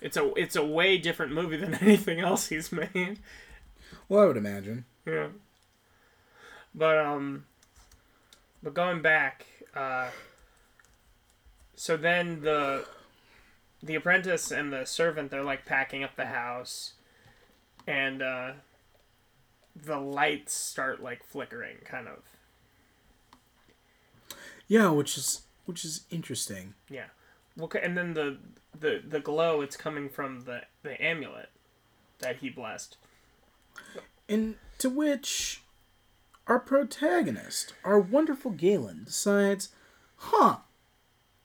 [SPEAKER 1] It's a it's a way different movie than anything else he's made.
[SPEAKER 2] Well, I would imagine.
[SPEAKER 1] Yeah. But um but going back, uh so then the the apprentice and the servant they're like packing up the house and uh the lights start like flickering kind of.
[SPEAKER 2] Yeah, which is which is interesting.
[SPEAKER 1] Yeah. Well, and then the the the glow it's coming from the the amulet that he blessed.
[SPEAKER 2] And to which our protagonist, our wonderful Galen, decides, huh,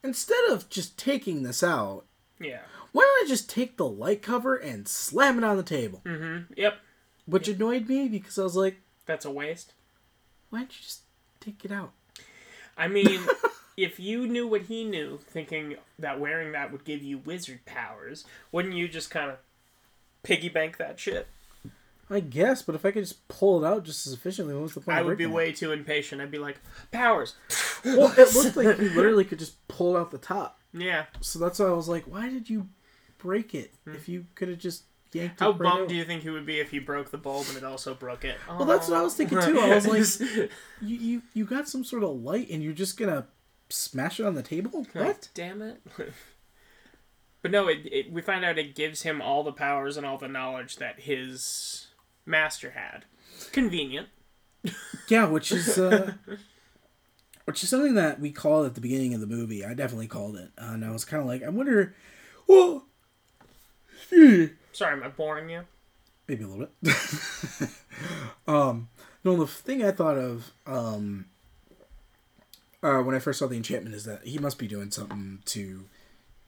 [SPEAKER 2] instead of just taking this out,
[SPEAKER 1] Yeah.
[SPEAKER 2] why don't I just take the light cover and slam it on the table?
[SPEAKER 1] Mm-hmm. Yep.
[SPEAKER 2] Which annoyed me because I was like,
[SPEAKER 1] That's a waste.
[SPEAKER 2] why don't you just take it out?
[SPEAKER 1] I mean, if you knew what he knew, thinking that wearing that would give you wizard powers, wouldn't you just kind of piggy bank that shit?
[SPEAKER 2] I guess, but if I could just pull it out just as efficiently, what was the point?
[SPEAKER 1] I would be
[SPEAKER 2] breaking it?
[SPEAKER 1] way too impatient. I'd be like, powers.
[SPEAKER 2] Well, it looked like you literally could just pull out the top.
[SPEAKER 1] Yeah.
[SPEAKER 2] So that's why I was like, why did you break it hmm. if you could have just yanked.
[SPEAKER 1] How
[SPEAKER 2] it right
[SPEAKER 1] bummed
[SPEAKER 2] out?
[SPEAKER 1] do you think he would be if he broke the bulb and it also broke it?
[SPEAKER 2] Well, that's what I was thinking too. I was like,
[SPEAKER 1] like,
[SPEAKER 2] you, you you got some sort of light and you're just gonna smash it on the table? What?
[SPEAKER 1] Damn it. but no, it, it, we find out it gives him all the powers and all the knowledge that his master had. Convenient.
[SPEAKER 2] Yeah, which is uh, which is something that we called at the beginning of the movie. I definitely called it, uh, and I was kind of like, I wonder, well, hmm,
[SPEAKER 1] Sorry, am I boring you?
[SPEAKER 2] maybe a little bit. um, no, the thing I thought of um, uh, when I first saw the enchantment is that he must be doing something to,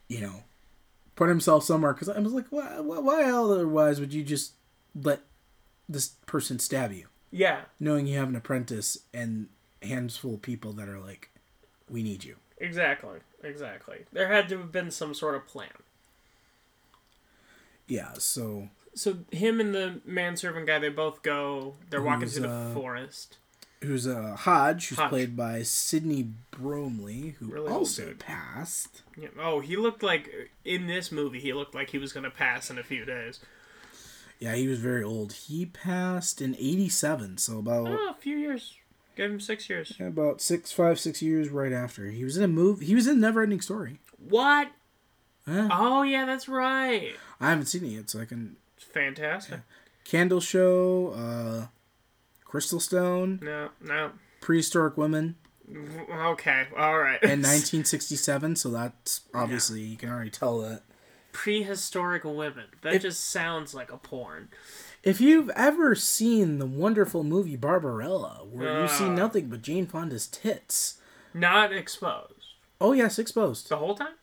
[SPEAKER 2] you know, put himself somewhere. Because I was like, why, why, why otherwise would you just let this person stab you,
[SPEAKER 1] Yeah,
[SPEAKER 2] knowing you have an apprentice and hands full of people that are like, we need you.
[SPEAKER 1] exactly. Exactly. There had to have been some sort of plan.
[SPEAKER 2] Yeah, so
[SPEAKER 1] So him and the manservant guy, they both go. They're walking through the
[SPEAKER 2] uh,
[SPEAKER 1] forest.
[SPEAKER 2] Who's uh, Hodge, who's
[SPEAKER 1] Hodge.
[SPEAKER 2] played by Sydney Bromley, who
[SPEAKER 1] Really
[SPEAKER 2] also passed.
[SPEAKER 1] Yeah. Oh, he looked like in this movie. He looked like he was gonna pass in a few days.
[SPEAKER 2] Yeah, he was very old. He passed in '87, so about
[SPEAKER 1] Oh, a few years. Gave him six years.
[SPEAKER 2] about six, five, six years right after. He was in a movie. He was in Neverending Story.
[SPEAKER 1] What?
[SPEAKER 2] Eh,
[SPEAKER 1] Oh yeah, that's right.
[SPEAKER 2] I haven't seen it yet, so I can.
[SPEAKER 1] It's fantastic.
[SPEAKER 2] Candleshoe, uh, Crystal Stone,
[SPEAKER 1] No, no.
[SPEAKER 2] Prehistoric Women,
[SPEAKER 1] Okay, all right.
[SPEAKER 2] in 1967. So that's obviously you can already tell that.
[SPEAKER 1] prehistoric women. That
[SPEAKER 2] If-
[SPEAKER 1] just sounds like a porn.
[SPEAKER 2] If you've ever seen the wonderful movie Barbarella, where you see
[SPEAKER 1] Ah.
[SPEAKER 2] nothing but Jane Fonda's tits,
[SPEAKER 1] Not exposed
[SPEAKER 2] Oh yes, exposed.
[SPEAKER 1] the whole time.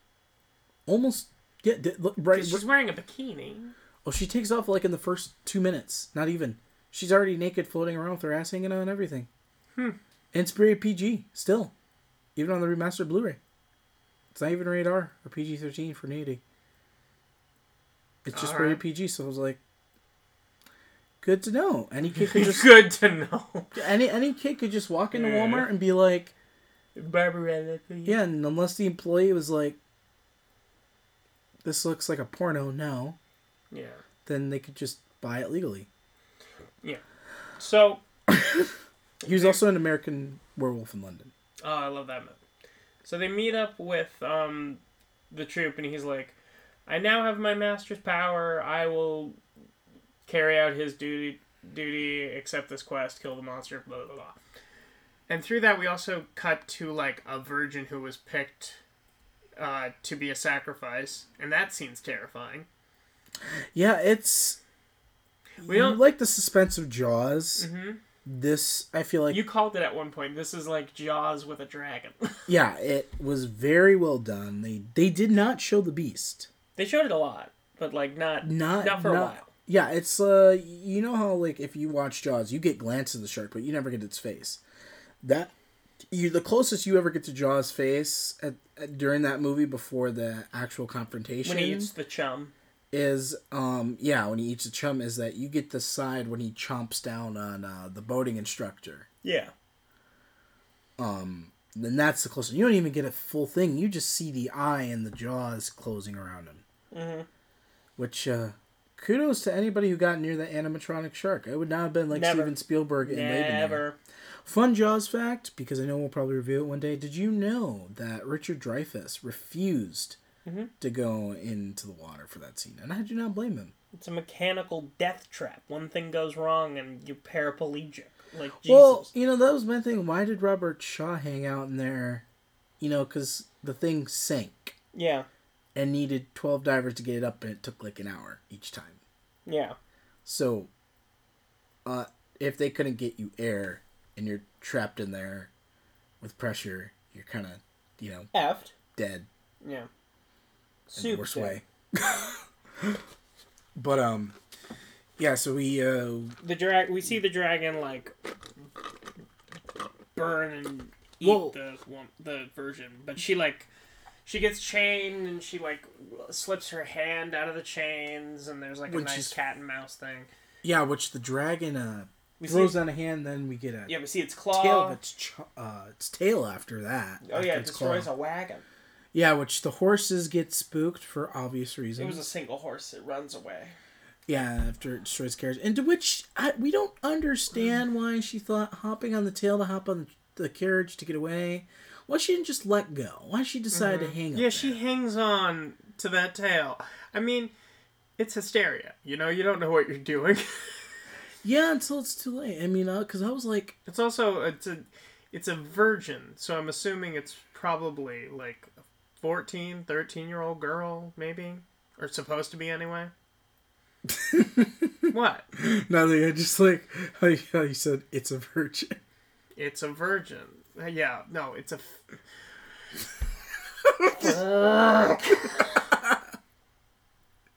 [SPEAKER 2] Almost. Yeah. look, right.
[SPEAKER 1] She's wearing a bikini.
[SPEAKER 2] Oh, she takes off like in the first two minutes. Not even. She's already naked, floating around with her ass hanging out and everything.
[SPEAKER 1] Hmm.
[SPEAKER 2] And it's rated PG still, even on the remastered Blu-ray. It's not even rated R or PG thirteen for nudity. It's just
[SPEAKER 1] Alright.
[SPEAKER 2] rated PG, so I was like, good to know. Any kid could just
[SPEAKER 1] Good to know.
[SPEAKER 2] any any kid could just walk into
[SPEAKER 1] Yeah.
[SPEAKER 2] Walmart and be like,
[SPEAKER 1] Barbarella.
[SPEAKER 2] yeah, and unless the employee was like, this looks like a porno, no,
[SPEAKER 1] Yeah.
[SPEAKER 2] then they could just buy it legally.
[SPEAKER 1] So,
[SPEAKER 2] He was also an American Werewolf in London.
[SPEAKER 1] oh, I love that movie. So they meet up with um, the troop, and he's like, "I now have my master's power. I will carry out his duty. Duty, accept this quest, kill the monster. Blah blah blah." And through that, we also cut to like a virgin who was picked uh, to be a sacrifice, and that seems terrifying.
[SPEAKER 2] Yeah, it's.
[SPEAKER 1] We don't-
[SPEAKER 2] like the suspense of Jaws.
[SPEAKER 1] hmm
[SPEAKER 2] This, I feel like,
[SPEAKER 1] You called it at one point. This is like Jaws with a dragon.
[SPEAKER 2] yeah, it was very well done. They they did not show the beast.
[SPEAKER 1] they showed it a lot, but like not
[SPEAKER 2] Not
[SPEAKER 1] not for a while.
[SPEAKER 2] Yeah, it's uh, you know how like if you watch Jaws, you get glances of the shark, but you never get its face. That you the closest you ever get to Jaws' face at, at during that movie before the actual confrontation
[SPEAKER 1] When he eats the chum.
[SPEAKER 2] Is um yeah when he eats the chum is that you get the side when he chomps down on uh, the boating instructor.
[SPEAKER 1] Yeah.
[SPEAKER 2] um then that's the closest you don't even get a full thing you just see the eye and the jaws closing around him
[SPEAKER 1] Mm-hmm.
[SPEAKER 2] which uh kudos to anybody who got near the animatronic shark i would not have been like
[SPEAKER 1] Never.
[SPEAKER 2] steven spielberg there.
[SPEAKER 1] Never.
[SPEAKER 2] fun jaws fact because i know we'll probably review it one day did you know that richard dreyfuss refused
[SPEAKER 1] Mhm.
[SPEAKER 2] to go into the water for that scene and i do not blame him
[SPEAKER 1] It's a mechanical death trap. One thing goes wrong and you're paraplegic. Like Jesus.
[SPEAKER 2] Well, you know, that was my thing. Why did Robert Shaw hang out in there? You know, because the thing sank
[SPEAKER 1] yeah.
[SPEAKER 2] and needed 12 divers to get it up, and it took like an hour each time.
[SPEAKER 1] Yeah.
[SPEAKER 2] So, uh, if they couldn't get you air and you're trapped in there with pressure, you're kind of, you know,
[SPEAKER 1] Effed.
[SPEAKER 2] dead
[SPEAKER 1] Yeah. Super
[SPEAKER 2] worst way. but, um, yeah, so we, uh,
[SPEAKER 1] The drag. We see the dragon like burn and eat
[SPEAKER 2] Well-
[SPEAKER 1] the one, the version, but she like she gets chained and she like slips her hand out of the chains and there's like a nice
[SPEAKER 2] is-
[SPEAKER 1] cat and mouse thing.
[SPEAKER 2] yeah, which the dragon, uh,
[SPEAKER 1] We
[SPEAKER 2] throws
[SPEAKER 1] see,
[SPEAKER 2] on a hand, then we get a
[SPEAKER 1] yeah, we see its claw.
[SPEAKER 2] tail of its, ch- uh, its tail after that.
[SPEAKER 1] oh
[SPEAKER 2] after
[SPEAKER 1] yeah, it destroys
[SPEAKER 2] claw.
[SPEAKER 1] a wagon.
[SPEAKER 2] Yeah, which the horses get spooked for obvious reasons.
[SPEAKER 1] It was a single horse. It runs away.
[SPEAKER 2] Yeah, after it destroys carriage. And to which I, we don't understand why she thought hopping on the tail to hop on the, the carriage to get away. Why she didn't just let go? Why she decided to hang up
[SPEAKER 1] Mm-hmm. Yeah, she hangs on to that tail. I mean, it's hysteria. You know, you don't know what you're doing.
[SPEAKER 2] Yeah, until it's too late. I mean, because I was like,
[SPEAKER 1] it's also it's a it's a virgin, so I'm assuming it's probably like a 14, 13 year old girl, maybe, or supposed to be anyway. what?
[SPEAKER 2] nothing. I just like how you, how you said it's a virgin.
[SPEAKER 1] It's a virgin. Yeah, no, it's a.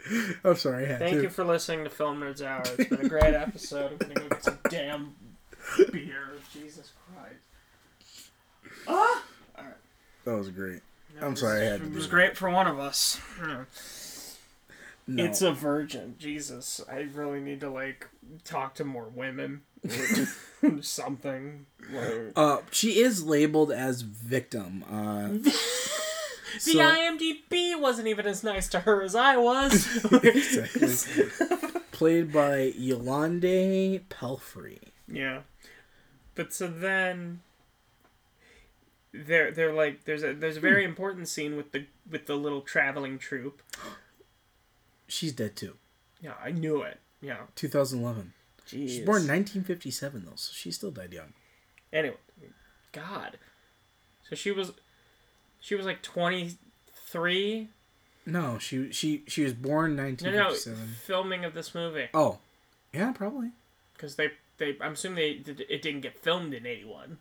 [SPEAKER 2] I'm sorry, I had
[SPEAKER 1] Thank
[SPEAKER 2] to.
[SPEAKER 1] you for listening to Film Nerds Hour. It's been a great episode. I'm gonna go get some damn beer. Jesus Christ. Ah!
[SPEAKER 2] That was great. I'm sorry, I had to
[SPEAKER 1] It
[SPEAKER 2] do
[SPEAKER 1] was
[SPEAKER 2] that.
[SPEAKER 1] great for one of us.
[SPEAKER 2] No.
[SPEAKER 1] It's a virgin. Jesus, I really need to like talk to more women. Something. Like...
[SPEAKER 2] uh, she is labeled as victim. Uh,
[SPEAKER 1] The
[SPEAKER 2] so-
[SPEAKER 1] IMDb wasn't even as nice to her as I was.
[SPEAKER 2] Exactly. played by Yolande Palfrey.
[SPEAKER 1] yeah, but so then they're they're like there's a there's a very hmm. important scene with the with the little traveling troupe.
[SPEAKER 2] She's dead too.
[SPEAKER 1] Yeah, I knew it. Yeah,
[SPEAKER 2] 2011.
[SPEAKER 1] Jeez.
[SPEAKER 2] She's born 1957 though, so she still died young.
[SPEAKER 1] Anyway, God. So she was, she was like twenty three.
[SPEAKER 2] No, she she she was born
[SPEAKER 1] No, no,
[SPEAKER 2] 1957.
[SPEAKER 1] filming of this movie
[SPEAKER 2] Oh, yeah, probably.
[SPEAKER 1] because they they I'm assuming they it didn't get filmed in eighty one.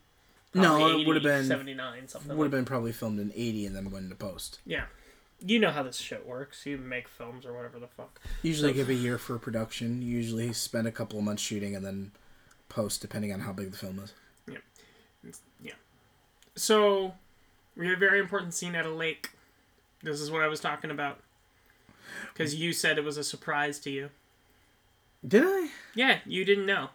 [SPEAKER 2] No,
[SPEAKER 3] Probably
[SPEAKER 2] it would have been
[SPEAKER 3] 79 something.
[SPEAKER 2] would
[SPEAKER 3] like
[SPEAKER 2] have been probably filmed in eighty and then went into post.
[SPEAKER 1] Yeah. You know how this shit works. You make films or whatever the fuck.
[SPEAKER 2] Usually give a year for production. Usually spend a couple of months shooting and then post, depending on how big the film is.
[SPEAKER 1] Yeah. Yeah. So, we have a very important scene at a lake. This is what I was talking about. Because you said it was a surprise to you.
[SPEAKER 2] Did I?
[SPEAKER 1] Yeah, you didn't know.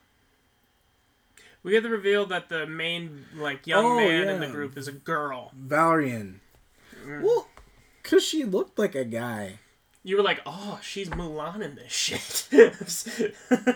[SPEAKER 1] We get the reveal that the main, like, young
[SPEAKER 2] Oh,
[SPEAKER 1] man in the group is a girl.
[SPEAKER 2] Valerian.
[SPEAKER 1] Mm.
[SPEAKER 2] Well, cause she looked like a guy.
[SPEAKER 1] You were like, oh, she's Mulan in this shit.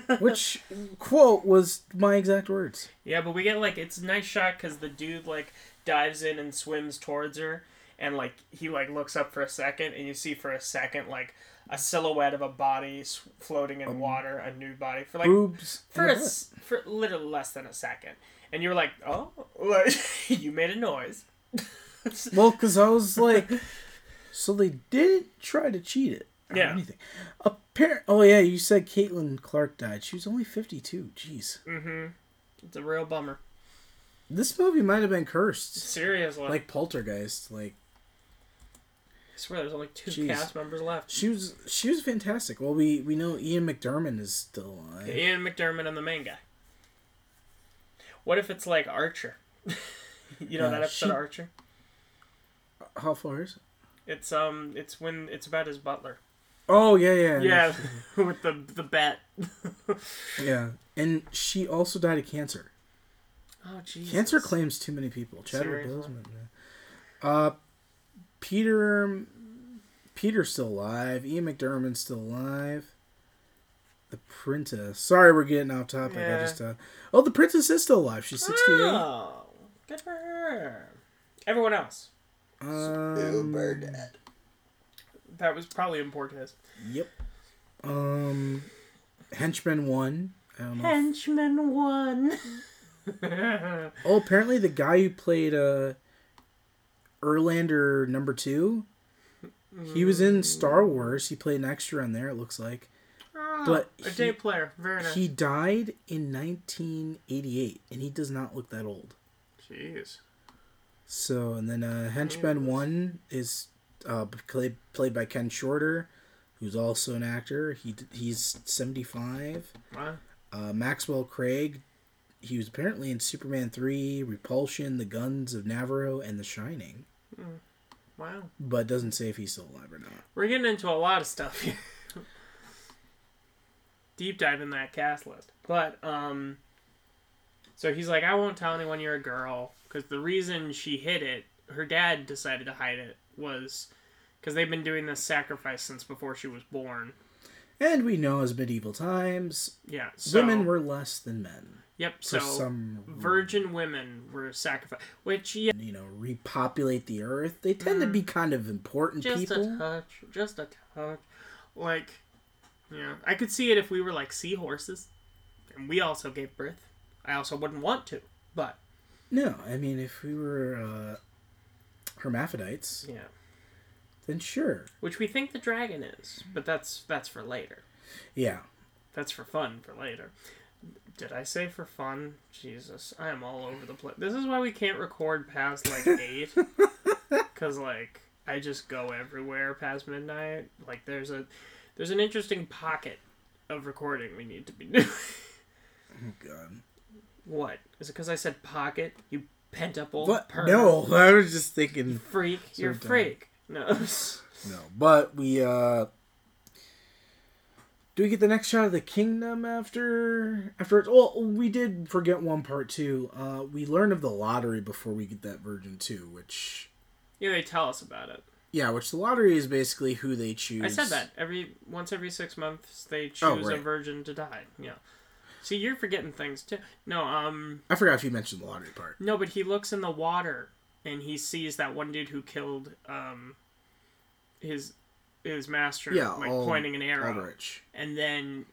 [SPEAKER 2] Which quote was my exact words.
[SPEAKER 1] Yeah, but we get like it's a nice shot because the dude like dives in and swims towards her, and like he like looks up for a second, and you see for a second like a silhouette of a body floating in water, a nude body for like
[SPEAKER 2] Boobs.
[SPEAKER 1] for a for literally less than a second, and you were like, oh, like, you made a noise.
[SPEAKER 2] Well, because I was like, so they didn't try to cheat it. Or
[SPEAKER 1] Yeah.
[SPEAKER 2] Anything. Appar- oh, yeah, you said Caitlin Clarke died. She was only 52. Jeez.
[SPEAKER 1] Mm-hmm. It's a real bummer.
[SPEAKER 2] This movie might have been cursed.
[SPEAKER 1] Seriously,
[SPEAKER 2] Like Poltergeist. Like,
[SPEAKER 1] I swear there's only two
[SPEAKER 2] Jeez.
[SPEAKER 1] cast members left.
[SPEAKER 2] she was she was fantastic. Well, we, we know Ian McDiarmid is still alive.
[SPEAKER 1] Ian McDiarmid and the main guy. What if it's like Archer? you know
[SPEAKER 2] Yeah,
[SPEAKER 1] that episode
[SPEAKER 2] she-
[SPEAKER 1] Archer?
[SPEAKER 2] How far is it?
[SPEAKER 1] It's um, it's when it's about his butler.
[SPEAKER 2] Oh, yeah, yeah.
[SPEAKER 1] Yeah, with the the bat.
[SPEAKER 2] Yeah. And she also died of cancer.
[SPEAKER 1] Oh Jesus.
[SPEAKER 2] Cancer claims too many people. Chadwick Boseman. Uh, Peter. Peter's still alive. Ian McDiarmid's still alive. The princess. Sorry, we're getting off topic. I just. Uh, oh, the princess is still alive. She's sixty-eight.
[SPEAKER 1] Oh, good for her. Everyone else.
[SPEAKER 2] Um,
[SPEAKER 1] That was probably important.
[SPEAKER 2] Yep. Um, henchman one. I don't know.
[SPEAKER 1] Henchman one.
[SPEAKER 2] oh, apparently the guy who played uh, Erlander number two. He was in Star Wars. He played an extra on there. It looks like. But
[SPEAKER 1] a
[SPEAKER 2] he-
[SPEAKER 1] day player. Very nice.
[SPEAKER 2] He died in 1988, and he does not look that old.
[SPEAKER 1] Jeez.
[SPEAKER 2] So, and then uh, Henchman One is uh, played played by Ken Shorter, who's also an actor. He he's 75.
[SPEAKER 1] Wow.
[SPEAKER 2] Uh, Maxwell Craig, he was apparently in Superman 3, Repulsion, The Guns of Navarone, and The Shining,
[SPEAKER 1] Wow.
[SPEAKER 2] but doesn't say if he's still alive or not.
[SPEAKER 1] We're getting into a lot of stuff here. Deep dive in that cast list. But, um, so he's like, I won't tell anyone you're a girl. Because the reason she hid it, her dad decided to hide it, was because they've been doing this sacrifice since before she was born.
[SPEAKER 2] And we know as medieval times,
[SPEAKER 1] Yeah. So,
[SPEAKER 2] women were less than men.
[SPEAKER 1] Yep. So,
[SPEAKER 2] some
[SPEAKER 1] virgin women were sacrificed. Which, yeah,
[SPEAKER 2] you know, repopulate the earth. They tend to be kind of important
[SPEAKER 1] just
[SPEAKER 2] people.
[SPEAKER 1] Just a touch. Just a touch. Like, yeah. I could see it if we were like seahorses. And we also gave birth. I also wouldn't want to. But,
[SPEAKER 2] No, I mean, if we were uh, hermaphrodites,
[SPEAKER 1] yeah.
[SPEAKER 2] then sure.
[SPEAKER 1] Which we think the dragon is. But that's that's for later.
[SPEAKER 2] Yeah.
[SPEAKER 1] That's for fun for later. Did I say for fun? Jesus, I am all over the place. This is why we can't record past like eight, because like I just go everywhere past midnight. Like there's a there's an interesting pocket of recording we need to be doing.
[SPEAKER 2] Oh, God.
[SPEAKER 1] what is it? Because I said pocket? You pent up old
[SPEAKER 2] What?
[SPEAKER 1] perv.
[SPEAKER 2] No, I was just thinking.
[SPEAKER 1] freak. You're a freak. No.
[SPEAKER 2] No, but we uh. Do we get the next shot of the kingdom after after it's well we did forget one part too. Uh we learned of the lottery before we get that version too which
[SPEAKER 1] yeah, they tell us about it.
[SPEAKER 2] yeah, which the lottery is basically who they choose.
[SPEAKER 1] I said that every once every six months they choose
[SPEAKER 2] Oh,
[SPEAKER 1] a virgin to die. Yeah. See, you're forgetting things too. No, um,
[SPEAKER 2] I forgot if you mentioned the lottery part.
[SPEAKER 1] no, but he looks in the water and he sees that one dude who killed um his his master,
[SPEAKER 2] Yeah,
[SPEAKER 1] like
[SPEAKER 2] all-
[SPEAKER 1] pointing an arrow, and then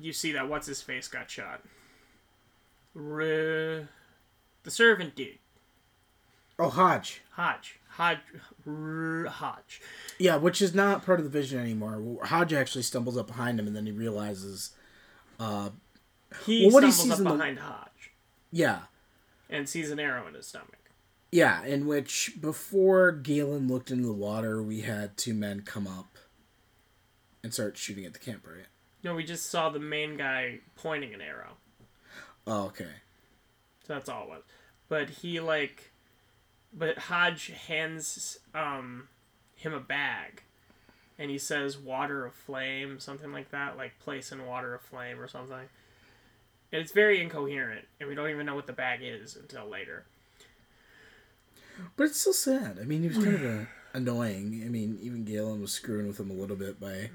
[SPEAKER 1] you see that what's his face got shot. R- the servant dude,
[SPEAKER 2] Oh, Hodge.
[SPEAKER 1] Hodge, Hodge, R- Hodge.
[SPEAKER 2] Yeah, which is not part of the vision anymore. Hodge actually stumbles up behind him, and then he realizes, uh,
[SPEAKER 1] He
[SPEAKER 2] Well, what he
[SPEAKER 1] stumbles
[SPEAKER 2] sees
[SPEAKER 1] up
[SPEAKER 2] in the-
[SPEAKER 1] behind Hodge.
[SPEAKER 2] yeah,
[SPEAKER 1] and sees an arrow in his stomach.
[SPEAKER 2] Yeah, in which before Galen looked into the water, we had two men come up and start shooting at the camp, right?
[SPEAKER 1] No, we just saw the main guy pointing an arrow.
[SPEAKER 2] Oh, okay.
[SPEAKER 1] So that's all it was. But he like, but Hodge hands um him a bag, and he says "water of flame," something like that, like place in water of flame or something. And it's very incoherent, and we don't even know what the bag is until later.
[SPEAKER 2] But it's still sad. I mean, he was kind of a, annoying. I mean, even Galen was screwing with him a little bit by.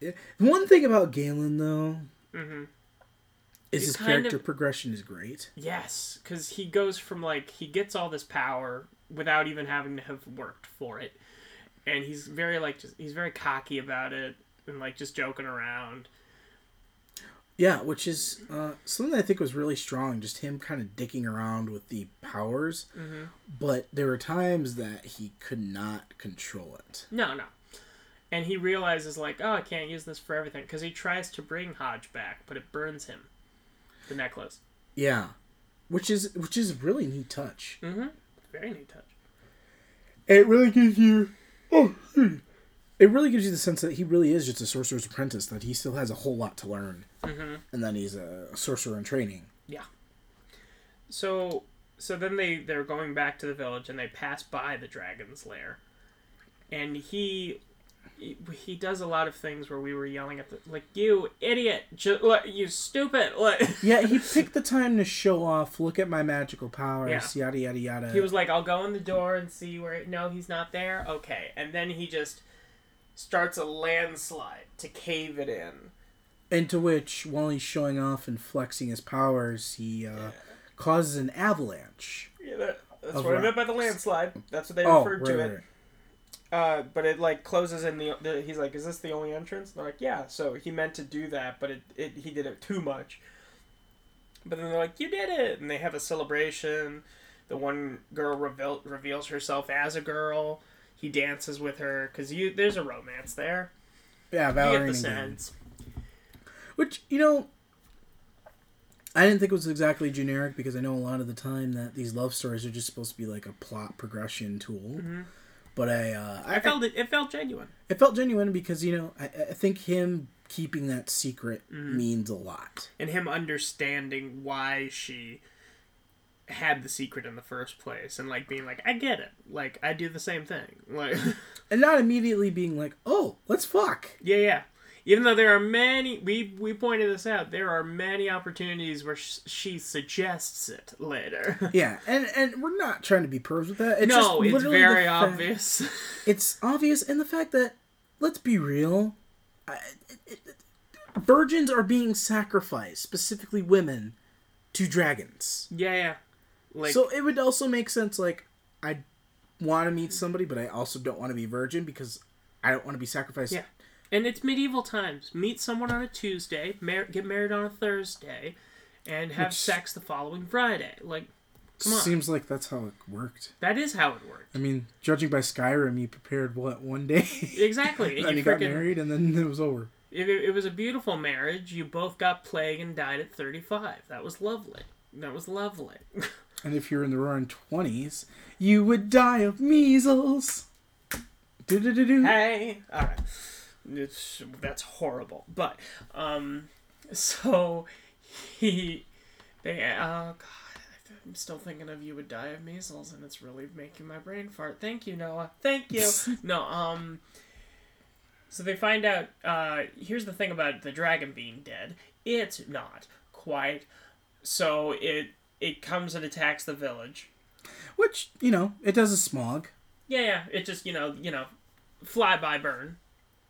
[SPEAKER 2] Yeah. One thing about Galen, though,
[SPEAKER 1] Mm-hmm.
[SPEAKER 2] is
[SPEAKER 1] He's
[SPEAKER 2] his character
[SPEAKER 1] of-
[SPEAKER 2] progression is great.
[SPEAKER 1] Yes, because he goes from like he gets all this power without even having to have worked for it, and he's very like just he's very cocky about it and like just joking around.
[SPEAKER 2] Yeah, which is uh, something I think was really strong. Just him kind of dicking around with the powers,
[SPEAKER 1] Mm-hmm.
[SPEAKER 2] but there were times that he could not control it.
[SPEAKER 1] No, no. And he realizes, like, oh, I can't use this for everything. Because he tries to bring Hodge back, but it burns him. The necklace.
[SPEAKER 2] Yeah, which is which is a really neat touch.
[SPEAKER 1] Mm-hmm. Very neat touch.
[SPEAKER 2] It really gives you. Oh, it really gives you the sense that he really is just a sorcerer's apprentice. That he still has a whole lot to learn,
[SPEAKER 1] Mm-hmm.
[SPEAKER 2] and then he's a sorcerer in training. Yeah.
[SPEAKER 1] So, so then they, they're going back to the village, and they pass by the dragon's lair. And he... He, he does a lot of things where we were yelling at the like you idiot ju- like, you stupid like
[SPEAKER 2] Yeah, he picked the time to show off. Look at my magical powers. Yada yada yada.
[SPEAKER 1] He was like, I'll go in the door and see where. No, he's not there. Okay, and then he just starts a landslide to cave it in.
[SPEAKER 2] Into which, while he's showing off and flexing his powers, he uh, causes an avalanche.
[SPEAKER 1] Yeah, that, that's what I meant by the landslide. That's what they
[SPEAKER 2] Oh,
[SPEAKER 1] referred
[SPEAKER 2] right,
[SPEAKER 1] to it.
[SPEAKER 2] right.
[SPEAKER 1] Uh, but it like closes in the, the. He's like, "Is this the only entrance?" And they're like, "Yeah." So he meant to do that, but it, it he did it too much. But then they're like, "You did it!" And they have a celebration. The one girl reveal, reveals herself as a girl. He dances with her because you there's a romance there.
[SPEAKER 2] Yeah,
[SPEAKER 1] You
[SPEAKER 2] Valerie
[SPEAKER 1] get the sense.
[SPEAKER 2] Which you know, I didn't think it was exactly generic because I know a lot of the time that these love stories are just supposed to be like a plot progression tool.
[SPEAKER 1] Mhm.
[SPEAKER 2] But I, uh,
[SPEAKER 1] I felt it. It felt genuine.
[SPEAKER 2] it felt genuine because you know I, I think him keeping that secret
[SPEAKER 1] Mm-hmm.
[SPEAKER 2] means a lot.
[SPEAKER 1] and him understanding why she had the secret in the first place and like being like i get it like i do the same thing like
[SPEAKER 2] And not immediately being like, "Oh, let's fuck."
[SPEAKER 1] yeah yeah even though there are many we we pointed this out there are many opportunities where sh- she suggests it later
[SPEAKER 2] Yeah, and and we're not trying to be pervs with that. It's
[SPEAKER 1] no
[SPEAKER 2] just
[SPEAKER 1] it's very
[SPEAKER 2] fact-
[SPEAKER 1] obvious
[SPEAKER 2] It's obvious, and the fact that let's be real, I, it, it, virgins are being sacrificed, specifically women, to dragons.
[SPEAKER 1] yeah yeah like
[SPEAKER 2] so it would also make sense. Like I want to meet somebody, but I also don't want to be virgin because I don't want to be sacrificed.
[SPEAKER 1] Yeah. And it's medieval times. Meet someone on a Tuesday, mar- get married on a Thursday, and have
[SPEAKER 2] Which-
[SPEAKER 1] sex the following Friday. Like, come on.
[SPEAKER 2] Seems like that's how it worked.
[SPEAKER 1] that is how it worked.
[SPEAKER 2] I mean, judging by Skyrim, you prepared what one day,
[SPEAKER 1] Exactly.
[SPEAKER 2] and
[SPEAKER 1] you
[SPEAKER 2] you got married, and then it was over.
[SPEAKER 1] It, it was a beautiful marriage. You both got plague and died at 35. That was lovely. That was lovely.
[SPEAKER 2] And if you're in the roaring twenties, you would die of measles. Do-do-do-do.
[SPEAKER 1] hey! Alright. It's, that's horrible. But, um, so he. They, oh, God. I'm still thinking of you would die of measles, and it's really making my brain fart. Thank you, Noah. Thank you. no, um. So they find out. Uh, here's the thing about the dragon being dead. It's not quite. So it it comes and attacks the village.
[SPEAKER 2] Which you know, it does a smog.
[SPEAKER 1] Yeah, yeah. It just you know you know, fly by burn.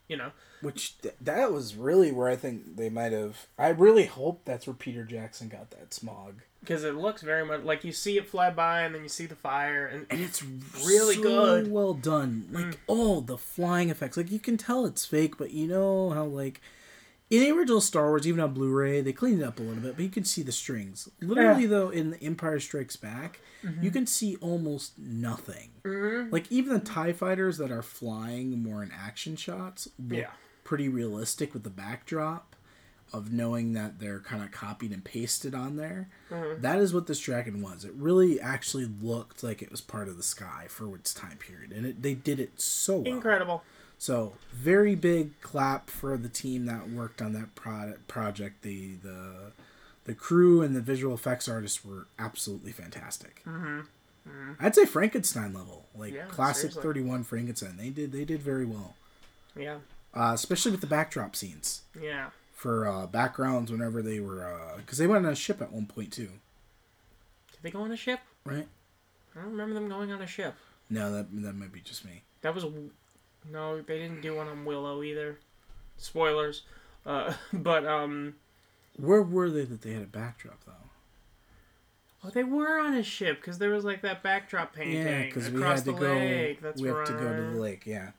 [SPEAKER 1] You know.
[SPEAKER 2] Which th- that was really where I think they might have. I really hope that's where Peter Jackson got that smog.
[SPEAKER 1] because it looks very much like you see it fly by and then you see the fire and
[SPEAKER 2] And it's
[SPEAKER 1] Really
[SPEAKER 2] so
[SPEAKER 1] good.
[SPEAKER 2] well done. Like mm. all the flying effects. Like you can tell it's fake, but you know how like in the original Star Wars, even on Blu-ray, they cleaned it up a little bit, but you can see the strings. Literally, though, in The Empire Strikes Back, you can see almost nothing. Like even the Tie fighters that are flying more in action shots look
[SPEAKER 1] Yeah.
[SPEAKER 2] pretty realistic with the backdrop. of knowing that they're kind of copied and pasted on there.
[SPEAKER 1] Mhm.
[SPEAKER 2] That is what this dragon was. It really actually looked like it was part of the sky for its time period, and it, they did it so well.
[SPEAKER 1] Incredible.
[SPEAKER 2] So very big clap for the team that worked on that product project. The the the crew and the visual effects artists were absolutely fantastic.
[SPEAKER 1] Mhm.
[SPEAKER 2] I'd say Frankenstein level, like
[SPEAKER 1] Yeah,
[SPEAKER 2] classic thirty one Frankenstein. They did they did very well,
[SPEAKER 1] Yeah.
[SPEAKER 2] uh, especially with the backdrop scenes
[SPEAKER 1] Yeah.
[SPEAKER 2] for uh, backgrounds whenever they were because they went on a ship at one point too,
[SPEAKER 1] Did they go on a ship?
[SPEAKER 2] right?
[SPEAKER 1] I don't remember them going on a ship.
[SPEAKER 2] No, that that might be just me.
[SPEAKER 1] That was no, they didn't do one on Willow either. Spoilers. Uh, but um,
[SPEAKER 2] Where were they that they had a backdrop though?
[SPEAKER 1] oh, they were on a ship because there was like that backdrop painting
[SPEAKER 2] Yeah, because we had to go.
[SPEAKER 1] lake. That's
[SPEAKER 2] we have
[SPEAKER 1] right.
[SPEAKER 2] to go to the lake. Yeah.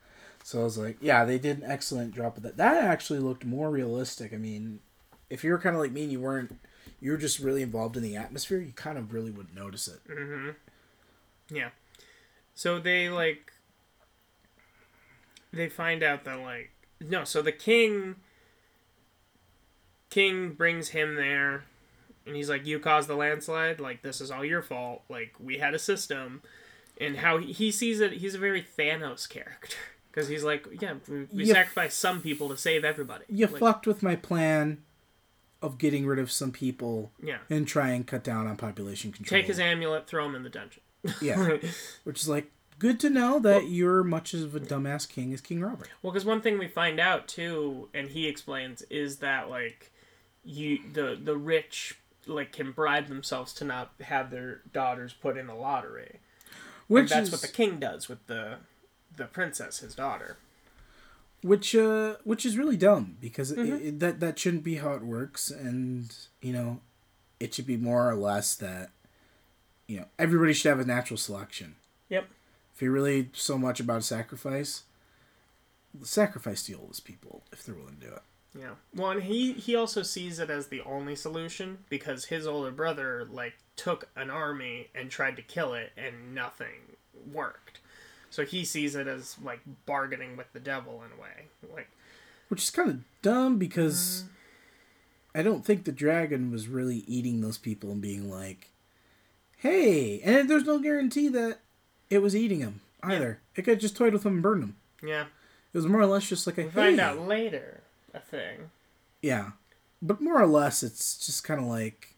[SPEAKER 2] So I was like, yeah, they did an excellent job of that. That actually looked more realistic. I mean, if you were kind of like me and you weren't, you were just really involved in the atmosphere, you kind of really wouldn't notice it.
[SPEAKER 1] Mm-hmm. Yeah. So they like they find out that like no, so the king king brings him there and he's like you caused the landslide, like this is all your fault. Like we had a system and how he, he sees it he's a very Thanos character because he's like yeah, we, we sacrificed some people to save everybody.
[SPEAKER 2] You
[SPEAKER 1] Like,
[SPEAKER 2] fucked with my plan of getting rid of some people
[SPEAKER 1] Yeah.
[SPEAKER 2] and try and cut down on population control.
[SPEAKER 1] Take his amulet, throw him in the dungeon.
[SPEAKER 2] yeah, which is like good to know that you're much of a dumbass king as King Robert.
[SPEAKER 1] Well, because one thing we find out too, and he explains, is that like you the the rich like can bribe themselves to not have their daughters put in a lottery.
[SPEAKER 2] Which
[SPEAKER 1] and that's
[SPEAKER 2] is
[SPEAKER 1] what the king does with the the princess, his daughter.
[SPEAKER 2] which uh which is really dumb because
[SPEAKER 1] Mm-hmm.
[SPEAKER 2] it, that that shouldn't be how it works and you know it should be more or less that you know everybody should have a natural selection
[SPEAKER 1] Yep.
[SPEAKER 2] If you're really so much about sacrifice sacrifice the oldest people if they're willing to do it
[SPEAKER 1] Yeah. Well, and he he also sees it as the only solution because his older brother like took an army and tried to kill it and nothing worked. So he sees it as like bargaining with the devil in a way. Like
[SPEAKER 2] which is kind of dumb because
[SPEAKER 1] Mm-hmm.
[SPEAKER 2] i don't think the dragon was really eating those people and being like hey and there's no guarantee that it was eating him either it could have just toyed with him and burned him.
[SPEAKER 1] yeah.
[SPEAKER 2] it was more or less just like a
[SPEAKER 1] We find out later a thing.
[SPEAKER 2] Yeah. But more or less, it's just kind of like,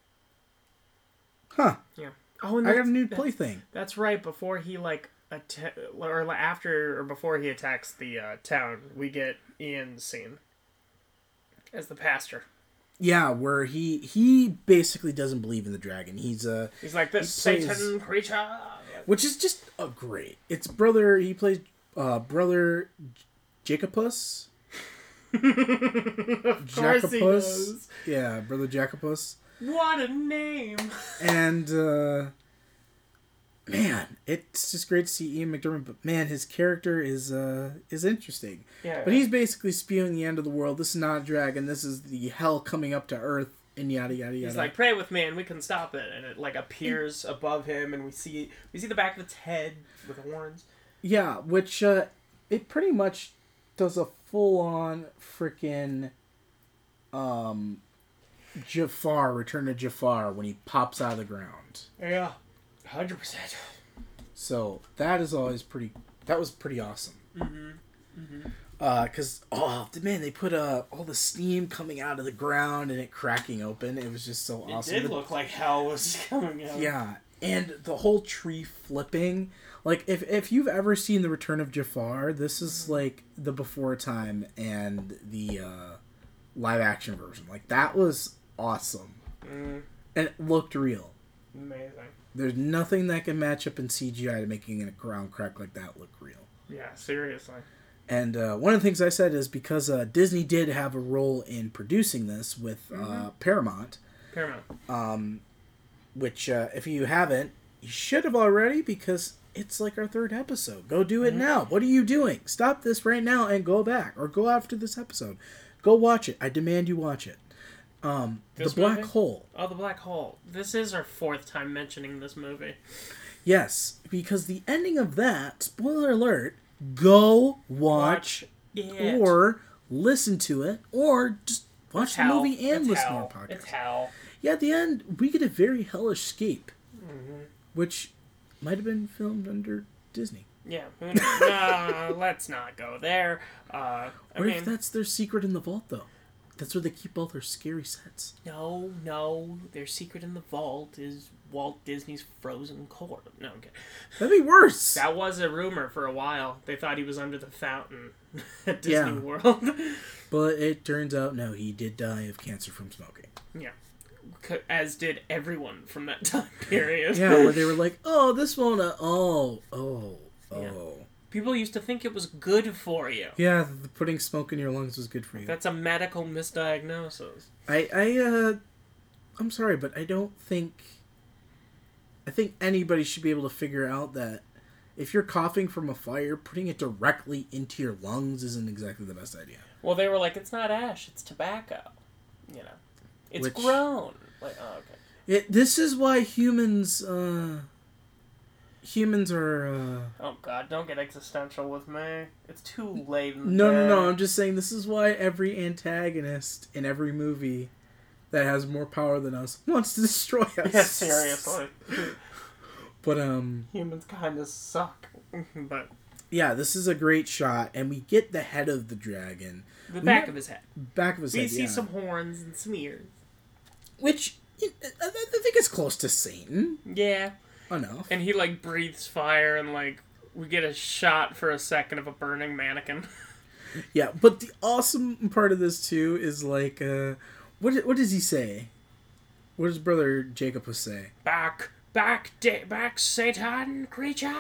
[SPEAKER 2] huh,
[SPEAKER 1] Yeah. Oh, and
[SPEAKER 2] I got a new plaything.
[SPEAKER 1] That's right. Before he like atta- or after or before he attacks the uh, town, we get Ian's scene as the pastor.
[SPEAKER 2] Yeah, where he he basically doesn't believe in the dragon. He's uh,
[SPEAKER 1] He's like this
[SPEAKER 2] He plays-
[SPEAKER 1] Satan creature.
[SPEAKER 2] Which is just a great. It's brother. He plays uh brother Jacopus.
[SPEAKER 1] of course he
[SPEAKER 2] Jacopus.
[SPEAKER 1] does.
[SPEAKER 2] Yeah, brother Jacopus.
[SPEAKER 1] What a name!
[SPEAKER 2] And uh man, it's just great to see Ian McDiarmid. But man, his character is uh is interesting.
[SPEAKER 1] Yeah,
[SPEAKER 2] But he's basically spewing the end of the world. This is not a dragon. This is the hell coming up to Earth, and yada yada yada.
[SPEAKER 1] He's like, pray with me, and we can stop it. And it like appears above him, and we see we see the back of its head with horns.
[SPEAKER 2] yeah, which uh, it pretty much does a full on freaking um Jafar, Return to Jafar when he pops out of the ground.
[SPEAKER 1] Yeah, hundred percent.
[SPEAKER 2] So that is always pretty. That was pretty awesome. Uh, cause oh man, they put uh all the steam coming out of the ground and it cracking open. It was just so
[SPEAKER 1] It
[SPEAKER 2] awesome.
[SPEAKER 1] It did
[SPEAKER 2] The-
[SPEAKER 1] look like hell was coming out.
[SPEAKER 2] Yeah, and the whole tree flipping. Like if if you've ever seen the Return of Jafar, this is like the before time and the uh, live action version. Like that was awesome,
[SPEAKER 1] Mm,
[SPEAKER 2] and it looked real.
[SPEAKER 1] amazing.
[SPEAKER 2] There's nothing that can match up in CGI to making a ground crack like that look real.
[SPEAKER 1] Yeah, seriously.
[SPEAKER 2] And uh, one of the things I said is because uh, Disney did have a role in producing this with uh, Paramount,
[SPEAKER 1] Paramount.
[SPEAKER 2] um, which uh, if you haven't, you should have already because it's like our third episode. Go do it now. What are you doing? Stop this right now and go back, or go after this episode. Go watch it. I demand you watch it. Um, the Black
[SPEAKER 1] movie?
[SPEAKER 2] Hole.
[SPEAKER 1] Oh, the black hole. This is our fourth time mentioning this movie.
[SPEAKER 2] Yes, because the ending of that. Spoiler alert. Go watch,
[SPEAKER 1] it.
[SPEAKER 2] or listen to it, or just Watch the
[SPEAKER 1] hell.
[SPEAKER 2] movie and listen
[SPEAKER 1] hell.
[SPEAKER 2] to our podcast. Yeah, at the end, we get a very hellish scape,
[SPEAKER 1] Mm-hmm.
[SPEAKER 2] which might have been filmed under Disney.
[SPEAKER 1] Yeah. no, let's not go there. Uh, I
[SPEAKER 2] What
[SPEAKER 1] mean,
[SPEAKER 2] if that's their secret in the vault, though? That's where they keep all their scary sets.
[SPEAKER 1] no, no. Their secret in the vault is Walt Disney's frozen core. No, okay.
[SPEAKER 2] That'd be worse.
[SPEAKER 1] That was a rumor for a while. They thought he was under the fountain at Disney
[SPEAKER 2] Yeah.
[SPEAKER 1] World.
[SPEAKER 2] But it turns out, no, he did die of cancer from smoking.
[SPEAKER 1] yeah. As did everyone from that time period.
[SPEAKER 2] Yeah, where they were like, oh, this won't. Uh, oh, oh, oh.
[SPEAKER 1] Yeah.
[SPEAKER 2] Yeah,
[SPEAKER 1] People used to think it was good for you.
[SPEAKER 2] the, putting smoke in your lungs was good for you.
[SPEAKER 1] That's a medical misdiagnosis.
[SPEAKER 2] I, I, uh, I'm sorry, but I don't think. I think anybody should be able to figure out that if you're coughing from a fire, putting it directly into your lungs isn't exactly the best idea.
[SPEAKER 1] Well, they were like, it's not ash, it's tobacco. You know, it's
[SPEAKER 2] Which-
[SPEAKER 1] grown. Like, oh, okay.
[SPEAKER 2] It, this is why humans, uh, humans are, uh,
[SPEAKER 1] Oh God, don't get existential with me. It's too late. In the
[SPEAKER 2] no, no,
[SPEAKER 1] day.
[SPEAKER 2] no. I'm just saying this is why every antagonist in every movie that has more power than us wants to destroy us.
[SPEAKER 1] Yeah, seriously.
[SPEAKER 2] But um,
[SPEAKER 1] Humans kind of suck. but
[SPEAKER 2] yeah, this is a great shot, and we get the head of the dragon,
[SPEAKER 1] the back
[SPEAKER 2] Yeah.
[SPEAKER 1] of his head.
[SPEAKER 2] back of his
[SPEAKER 1] We
[SPEAKER 2] head, We
[SPEAKER 1] see
[SPEAKER 2] yeah.
[SPEAKER 1] some horns and some ears.
[SPEAKER 2] which I think is close to Satan
[SPEAKER 1] Yeah.
[SPEAKER 2] Enough.
[SPEAKER 1] And he like breathes fire and like we get a shot for a second of a burning mannequin.
[SPEAKER 2] Yeah, but the awesome part of this too is like, uh, what what does he say? What does brother Jacob say?
[SPEAKER 1] back, back, da- back, Satan creature.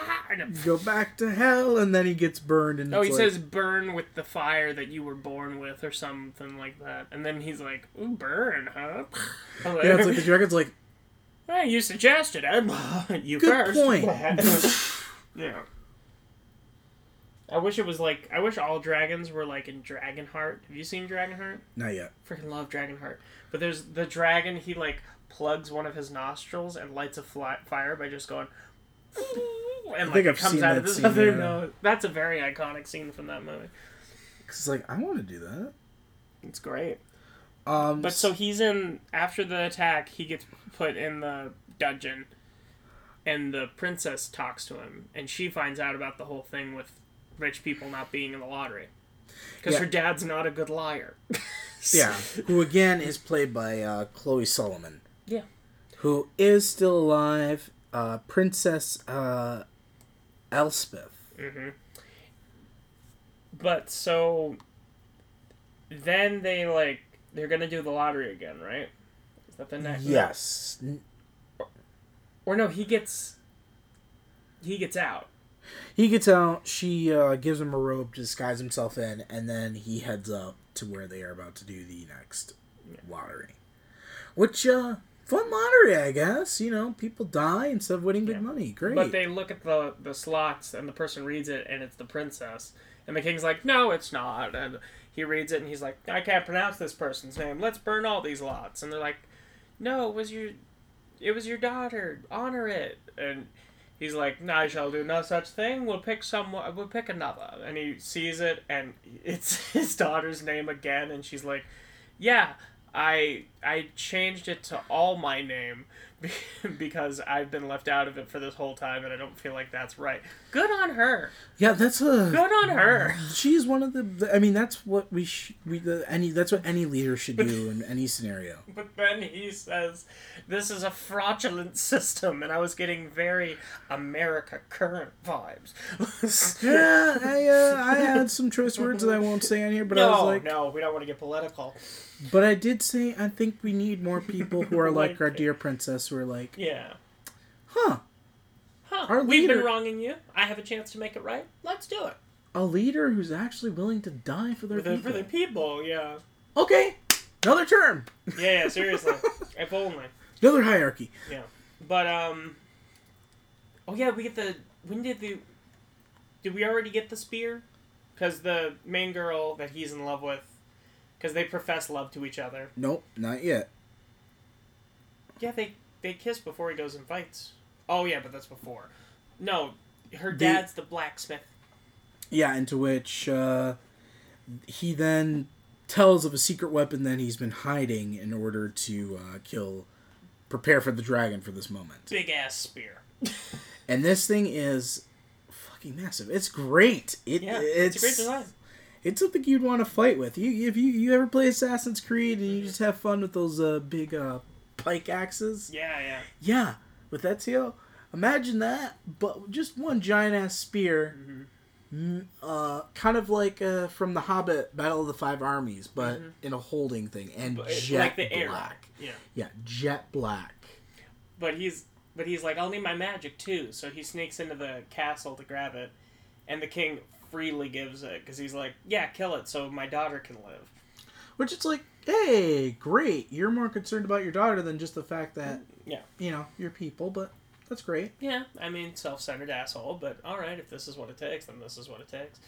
[SPEAKER 2] Go back to hell, and then he gets burned. And
[SPEAKER 1] Oh, he
[SPEAKER 2] like,
[SPEAKER 1] says burn with the fire that you were born with, or something like that. And then he's like, "Ooh, burn, huh?"
[SPEAKER 2] yeah, it's like the dragon's like,
[SPEAKER 1] Hey, you suggested it. you
[SPEAKER 2] Good
[SPEAKER 1] first.
[SPEAKER 2] point.
[SPEAKER 1] yeah. I wish it was like I wish all dragons were like in Dragonheart. Have you seen Dragonheart?
[SPEAKER 2] not yet.
[SPEAKER 1] Freaking love Dragonheart. But there's the dragon. He like plugs one of his nostrils and lights a fly- fire by just going. And like
[SPEAKER 2] think
[SPEAKER 1] it
[SPEAKER 2] I've
[SPEAKER 1] comes
[SPEAKER 2] seen
[SPEAKER 1] out of his
[SPEAKER 2] scene,
[SPEAKER 1] other
[SPEAKER 2] yeah.
[SPEAKER 1] nose. That's a very iconic scene from that movie.
[SPEAKER 2] Cause it's like I want to do that.
[SPEAKER 1] It's great.
[SPEAKER 2] Um,
[SPEAKER 1] But so he's in after the attack. He gets put in the dungeon, and the princess talks to him, and she finds out about the whole thing with rich people not being in the lottery because
[SPEAKER 2] Yeah.
[SPEAKER 1] her dad's not a good liar.
[SPEAKER 2] yeah, who again is played by uh, Chloe Salaman,
[SPEAKER 1] yeah.
[SPEAKER 2] who is still alive. Uh, Princess uh, Elspeth.
[SPEAKER 1] Mm-hmm. But so then they like they're gonna do the lottery again, right? Is that the next?
[SPEAKER 2] Yes, N-
[SPEAKER 1] Or no, he gets he gets out.
[SPEAKER 2] he gets out. She uh, gives him a robe to disguise himself in, and then he heads up to where they are about to do the next lottery. Which uh, fun lottery, I guess. You know, people die instead of winning big
[SPEAKER 1] Yeah.
[SPEAKER 2] money. Great.
[SPEAKER 1] But they look at the the slots and the person reads it and it's the princess. And the king's like, "No, it's not." And he reads it and he's like, "I can't pronounce this person's name. Let's burn all these lots." And they're like, "No, it was your it was your daughter. Honor it." And he's like, "I shall do no such thing. We'll pick some we'll pick another." And he sees it and it's his daughter's name again and she's like, "Yeah, I I changed it to all my name because I've been left out of it for this whole time and I don't feel like that's right. Good on her.
[SPEAKER 2] yeah, that's a
[SPEAKER 1] Good on her.
[SPEAKER 2] She's one of the. I mean, that's what we sh- we the, any. That's what any leader should do in any scenario.
[SPEAKER 1] But then he says, "This is a fraudulent system," and I was getting very America Current vibes.
[SPEAKER 2] yeah, I uh, I had some choice words that I won't say on here, but I was
[SPEAKER 1] no,
[SPEAKER 2] like,
[SPEAKER 1] no, we don't want to get political.
[SPEAKER 2] but I did say I think we need more people who are like our dear princess, who are like,
[SPEAKER 1] Yeah.
[SPEAKER 2] huh,
[SPEAKER 1] Huh.
[SPEAKER 2] Our
[SPEAKER 1] We've been wronging you. I have a chance to make it right. Let's do it.
[SPEAKER 2] a leader who's actually willing to die for their
[SPEAKER 1] For the,
[SPEAKER 2] people.
[SPEAKER 1] for the people, yeah.
[SPEAKER 2] Okay, another term,
[SPEAKER 1] Yeah, yeah, seriously. if only.
[SPEAKER 2] another hierarchy.
[SPEAKER 1] Yeah. But um Oh yeah, we get the when did the did we already get the spear? Cuz the main girl that he's in love with cuz they profess love to each other.
[SPEAKER 2] Nope, not yet.
[SPEAKER 1] Yeah, they they kiss before he goes and fights. Oh yeah, but that's before. No, her
[SPEAKER 2] The-
[SPEAKER 1] dad's the blacksmith.
[SPEAKER 2] Yeah, into which uh, he then tells of a secret weapon that he's been hiding in order to uh, kill, prepare for the dragon for this moment.
[SPEAKER 1] Big ass spear.
[SPEAKER 2] And this thing is fucking massive. It's great. It,
[SPEAKER 1] Yeah,
[SPEAKER 2] it's,
[SPEAKER 1] it's, a great design.
[SPEAKER 2] It's something you'd want to fight with. You if you you ever play Assassin's Creed and you just have fun with those uh, big uh, pike axes.
[SPEAKER 1] Yeah, yeah.
[SPEAKER 2] Yeah, with Ezio, imagine that, but just one giant ass spear, m uh, kind of like uh, from The Hobbit, Battle of the Five Armies, but in a holding thing and
[SPEAKER 1] But
[SPEAKER 2] jet
[SPEAKER 1] like
[SPEAKER 2] black.
[SPEAKER 1] Yeah.
[SPEAKER 2] Yeah, jet black.
[SPEAKER 1] But he's but he's like, I'll need my magic too. So he sneaks into the castle to grab it, and the king freely gives it because he's like, yeah, kill it so my daughter can live.
[SPEAKER 2] Which it's like, hey, great, you're more concerned about your daughter than just the fact that
[SPEAKER 1] Yeah.
[SPEAKER 2] you know you're people, but that's great.
[SPEAKER 1] Yeah, I mean, self-centered asshole, but all right, if this is what it takes, then this is what it takes.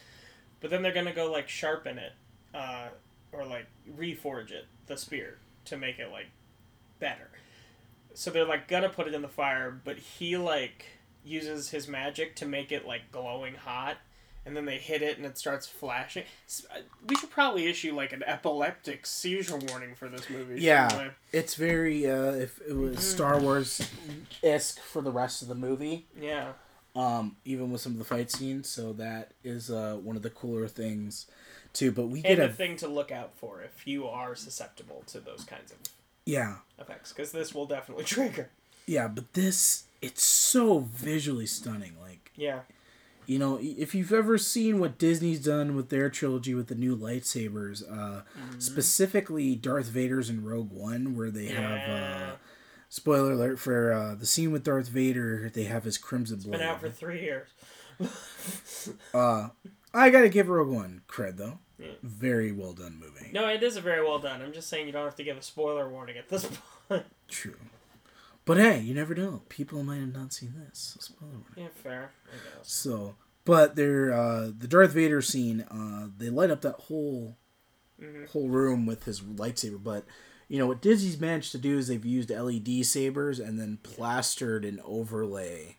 [SPEAKER 1] But then they're gonna go like sharpen it, uh, or like reforge it, the spear, to make it like better. So they're like gonna put it in the fire, but he like uses his magic to make it like glowing hot, and then they hit it and it starts flashing. Uh, We should probably issue like an epileptic seizure warning for this movie.
[SPEAKER 2] Yeah. It's very uh, if it was Star Wars esque for the rest of the movie.
[SPEAKER 1] Yeah.
[SPEAKER 2] um, even with some of the fight scenes. So that is uh, one of the cooler things, too. But we
[SPEAKER 1] And
[SPEAKER 2] get
[SPEAKER 1] a
[SPEAKER 2] a
[SPEAKER 1] thing to look out for if you are susceptible to those kinds of
[SPEAKER 2] yeah,
[SPEAKER 1] effects because this will definitely trigger.
[SPEAKER 2] yeah. But this it's so visually stunning. Like
[SPEAKER 1] Yeah.
[SPEAKER 2] You know, if you've ever seen what Disney's done with their trilogy with the new lightsabers, uh,
[SPEAKER 1] Mm-hmm.
[SPEAKER 2] specifically Darth Vader's in Rogue One, where they have. Uh, Spoiler alert for uh, the scene with Darth Vader. They have his crimson blade.
[SPEAKER 1] Been out for three years.
[SPEAKER 2] uh, I gotta give Rogue One cred though.
[SPEAKER 1] Yeah.
[SPEAKER 2] Very well done movie.
[SPEAKER 1] No, it is a very well done. I'm just saying you don't have to give a spoiler warning at this point.
[SPEAKER 2] True. But hey, you never know. People might have not seen this. Spoiler warning.
[SPEAKER 1] yeah, fair. I guess.
[SPEAKER 2] So, but they're uh, the Darth Vader scene. Uh, they light up that whole
[SPEAKER 1] Mhm.
[SPEAKER 2] whole room with his lightsaber. But you know what Disney's managed to do is they've used LED sabers and then plastered an overlay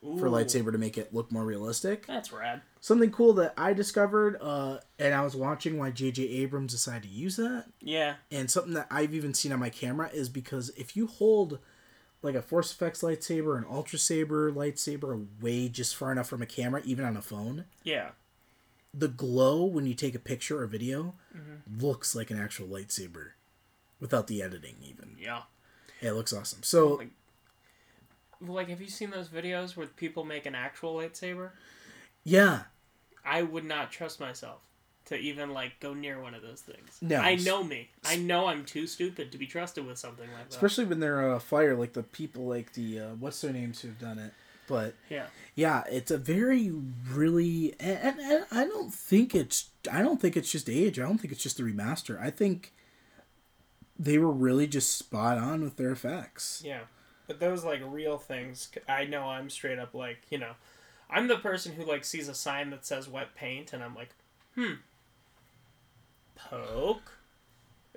[SPEAKER 2] for lightsaber to make it look more realistic.
[SPEAKER 1] That's rad.
[SPEAKER 2] Something cool that I discovered, uh, and I was watching why J.J. Abrams decided to use that.
[SPEAKER 1] Yeah.
[SPEAKER 2] and something that I've even seen on my camera is because if you hold like a Force FX lightsaber, an Ultra Saber lightsaber away just far enough from a camera, even on a phone,
[SPEAKER 1] Yeah.
[SPEAKER 2] the glow when you take a picture or video mm-hmm. looks like an actual lightsaber without the editing, even.
[SPEAKER 1] Yeah.
[SPEAKER 2] Yeah, it looks awesome. So,
[SPEAKER 1] Like, like, have you seen those videos where people make an actual lightsaber?
[SPEAKER 2] yeah,
[SPEAKER 1] I would not trust myself to even like go near one of those things.
[SPEAKER 2] No.
[SPEAKER 1] I know me. I know I'm too stupid to be trusted with something like that.
[SPEAKER 2] especially when they're uh, fire, like the people, like the, uh, what's their names who've done it. But
[SPEAKER 1] yeah.
[SPEAKER 2] yeah, it's a very really, and, and, and I don't think it's, I don't think it's just age. I don't think it's just the remaster. I think they were really just spot on with their effects.
[SPEAKER 1] Yeah. But those like real things, I know I'm straight up like, you know, I'm the person who like sees a sign that says wet paint and I'm like, hmm. Poke.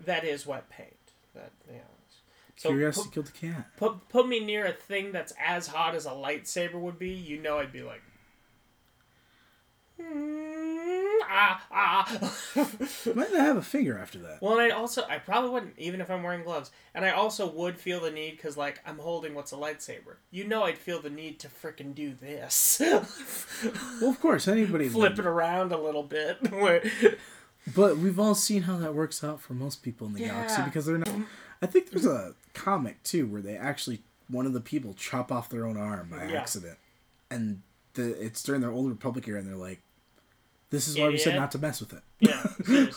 [SPEAKER 1] That is wet paint. That yeah. So
[SPEAKER 2] Curiosity
[SPEAKER 1] put,
[SPEAKER 2] killed the cat.
[SPEAKER 1] put put me near a thing that's as hot as a lightsaber would be, you know I'd be like "Mm, ah ah
[SPEAKER 2] Might not have a finger after that.
[SPEAKER 1] Well, and I also I probably wouldn't even if I'm wearing gloves, and I also would feel the need because like I'm holding what's a lightsaber. You know, I'd feel the need to frickin' do this,
[SPEAKER 2] Well, of course, anybody
[SPEAKER 1] flip
[SPEAKER 2] would.
[SPEAKER 1] it around a little bit.
[SPEAKER 2] But we've all seen how that works out for most people in the galaxy because they're not. I think there's a comic too where they actually one of the people chop off their own arm by
[SPEAKER 1] Yeah.
[SPEAKER 2] accident, and the it's during their old Republic era, and they're like, "This is why we said not to mess with it."
[SPEAKER 1] yeah.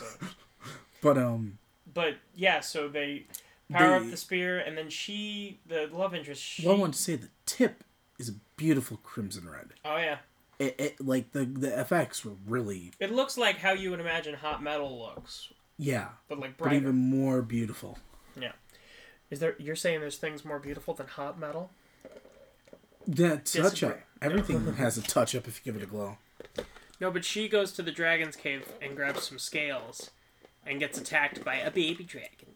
[SPEAKER 2] But um,
[SPEAKER 1] But yeah, so they power
[SPEAKER 2] The-
[SPEAKER 1] up the spear, and then she, the love interest, she.
[SPEAKER 2] well, I want to say the tip is a beautiful crimson red.
[SPEAKER 1] oh yeah,
[SPEAKER 2] It, it like the the effects were really
[SPEAKER 1] it looks like how you would imagine hot metal looks,
[SPEAKER 2] yeah,
[SPEAKER 1] but like
[SPEAKER 2] but even more beautiful.
[SPEAKER 1] Yeah, is there? You're saying there's things more beautiful than hot metal?
[SPEAKER 2] Yeah, touch up. Everything has a touch up if you give it a glow.
[SPEAKER 1] No, but she goes to the dragon's cave and grabs some scales and gets attacked by a baby dragon.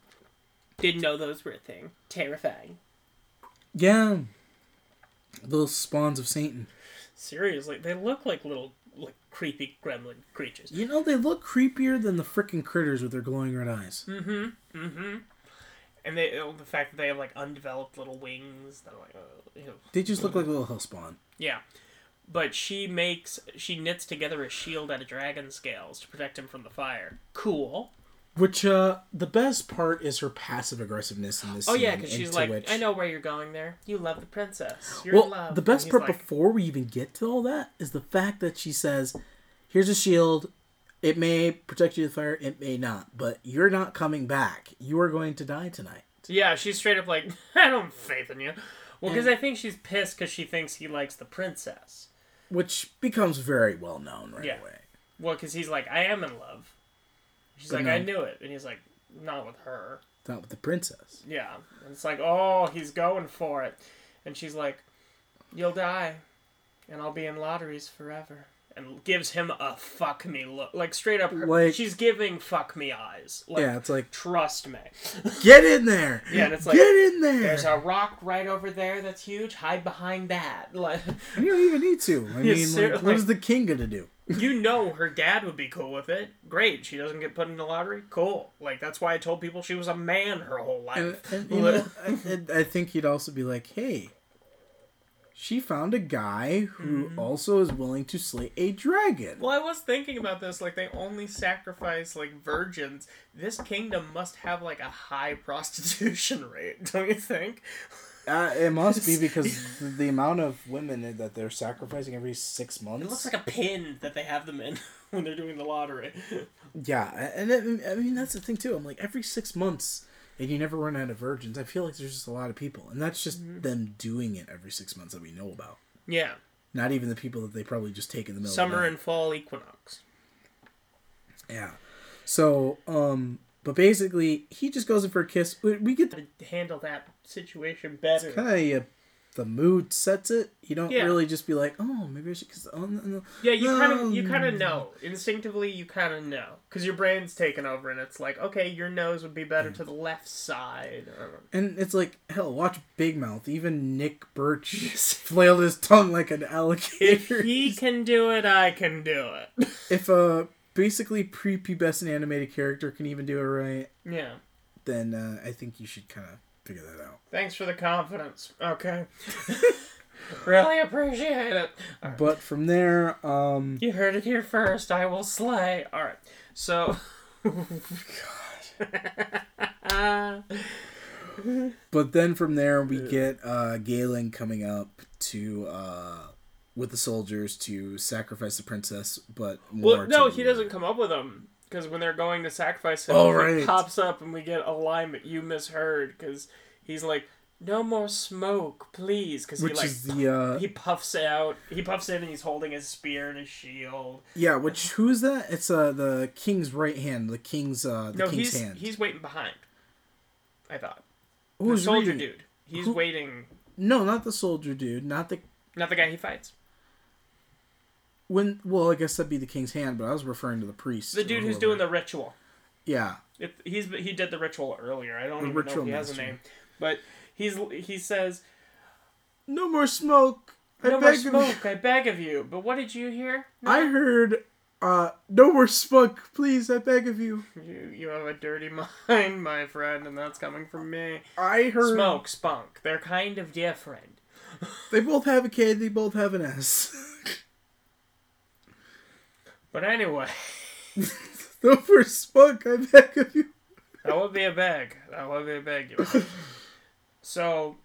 [SPEAKER 1] Didn't know those were a thing. Terrifying.
[SPEAKER 2] Yeah, those spawns of Satan.
[SPEAKER 1] Seriously, they look like little like creepy gremlin creatures.
[SPEAKER 2] You know, they look creepier than the freaking critters with their glowing red eyes.
[SPEAKER 1] Mm-hmm. Mm-hmm. And they oh, the fact that they have like undeveloped little wings. They're like, ew.
[SPEAKER 2] They just look like a little hellspawn.
[SPEAKER 1] yeah. But she makes she knits together a shield out of dragon scales to protect him from the fire. Cool.
[SPEAKER 2] Which, uh, the best part is her passive aggressiveness in this
[SPEAKER 1] Oh yeah, because she's like,
[SPEAKER 2] which-
[SPEAKER 1] I know where you're going there. You love the princess. You're in
[SPEAKER 2] Well,
[SPEAKER 1] love.
[SPEAKER 2] the best part
[SPEAKER 1] like,
[SPEAKER 2] before we even get to all that is the fact that she says, "Here's a shield. It may protect you from fire. It may not. But you're not coming back. You are going to die tonight."
[SPEAKER 1] Yeah, she's straight up like, I don't have faith in you. Well, because I think she's pissed because she thinks he likes the princess.
[SPEAKER 2] Which becomes very well known right
[SPEAKER 1] Yeah.
[SPEAKER 2] away.
[SPEAKER 1] Well, because he's like, I am in love. She's
[SPEAKER 2] But
[SPEAKER 1] like,
[SPEAKER 2] no.
[SPEAKER 1] I knew it. And he's like, not with her.
[SPEAKER 2] Not with the princess.
[SPEAKER 1] Yeah. And it's like, oh, he's going for it. And she's like, you'll die. And I'll be in lotteries forever. And gives him a fuck me look. Like, straight up, her,
[SPEAKER 2] Like-
[SPEAKER 1] she's giving fuck me eyes. Like,
[SPEAKER 2] yeah, it's like,
[SPEAKER 1] trust me.
[SPEAKER 2] get in there.
[SPEAKER 1] Yeah, and it's like,
[SPEAKER 2] get in there.
[SPEAKER 1] There's a rock right over there that's huge. Hide behind that. Like,
[SPEAKER 2] you don't even need to. I mean, like, what is the king gonna do?
[SPEAKER 1] You know her dad would be cool with it. Great. She doesn't get put in the lottery. Cool. Like that's why I told people she was a man her whole
[SPEAKER 2] And,
[SPEAKER 1] life.
[SPEAKER 2] and, you know, I, I think he'd also be like, hey, she found a guy who
[SPEAKER 1] Mm-hmm.
[SPEAKER 2] also is willing to slay a dragon.
[SPEAKER 1] well, I was thinking about this. Like they only sacrifice like virgins. This kingdom must have like a high prostitution rate, don't you think?
[SPEAKER 2] Uh, it must be because the, amount of women that they're sacrificing every six months.
[SPEAKER 1] It looks like a pin that they have them in when they're doing the lottery.
[SPEAKER 2] yeah, and it, I mean that's the thing too. I'm like every six months, and you never run out of virgins. I feel like there's just a lot of people, and that's just
[SPEAKER 1] Mm-hmm.
[SPEAKER 2] them doing it every six months that we know about.
[SPEAKER 1] Yeah.
[SPEAKER 2] Not even the people that they probably just take in the middle. of the
[SPEAKER 1] Summer and fall equinox.
[SPEAKER 2] Yeah. So, um, but basically, he just goes in for a kiss. We, we get
[SPEAKER 1] To handle that situation better.
[SPEAKER 2] kind of uh, the mood sets it. You don't
[SPEAKER 1] Yeah.
[SPEAKER 2] really just be like, oh, maybe I should kiss. Oh, no, no.
[SPEAKER 1] Yeah, you kind of you kind of know instinctively. You kind of know because your brain's taken over, and it's like, okay, your nose would be better to the left side.
[SPEAKER 2] And it's like, hell, watch Big Mouth. Even Nick Birch flailed his tongue like an alligator.
[SPEAKER 1] if
[SPEAKER 2] alligator.
[SPEAKER 1] he can do it, I can do it.
[SPEAKER 2] if a basically prepubescent animated character can even do it right,
[SPEAKER 1] yeah.
[SPEAKER 2] then uh, I think you should kind of figure that out.
[SPEAKER 1] Thanks for the confidence. Okay. really appreciate it. All right.
[SPEAKER 2] But from there, um,
[SPEAKER 1] You heard it here first. I will slay. All right. So. God.
[SPEAKER 2] But then from there we get uh Galen coming up to uh with the soldiers to sacrifice the princess, but more
[SPEAKER 1] Well, no, he doesn't come up with them because when they're going to sacrifice him,
[SPEAKER 2] Oh,
[SPEAKER 1] he
[SPEAKER 2] right.
[SPEAKER 1] pops up and we get a line that you misheard because he's like, "No more smoke, please," because he like
[SPEAKER 2] the uh
[SPEAKER 1] he puffs out, he puffs in and he's holding his spear and his shield.
[SPEAKER 2] yeah, which who's that? It's uh the king's right hand, the king's uh the
[SPEAKER 1] no,
[SPEAKER 2] king's
[SPEAKER 1] he's
[SPEAKER 2] hand.
[SPEAKER 1] he's waiting behind. I thought the
[SPEAKER 2] Who's
[SPEAKER 1] soldier
[SPEAKER 2] reading?
[SPEAKER 1] dude. He's
[SPEAKER 2] Who-
[SPEAKER 1] waiting.
[SPEAKER 2] No, not the soldier dude, not the
[SPEAKER 1] Not the guy he fights.
[SPEAKER 2] When well, I guess that'd be the king's hand, but I was referring to the priest.
[SPEAKER 1] The dude who's doing the ritual.
[SPEAKER 2] Yeah.
[SPEAKER 1] It, he's he did the ritual earlier. I don't
[SPEAKER 2] The
[SPEAKER 1] even know if he has a name, but he's he says.
[SPEAKER 2] No more smoke. I
[SPEAKER 1] no more
[SPEAKER 2] beg of you.
[SPEAKER 1] smoke, I beg of you. But what did you hear? No?
[SPEAKER 2] I heard uh no more smoke, please, I beg of you.
[SPEAKER 1] You, you have a dirty mind, my friend, and that's coming from me.
[SPEAKER 2] I heard
[SPEAKER 1] Smoke, spunk. They're kind of different.
[SPEAKER 2] They both have a K, they both have an S.
[SPEAKER 1] But anyway,
[SPEAKER 2] no more smoke, I beg of you.
[SPEAKER 1] that would be a beg. That would be a beg. You. so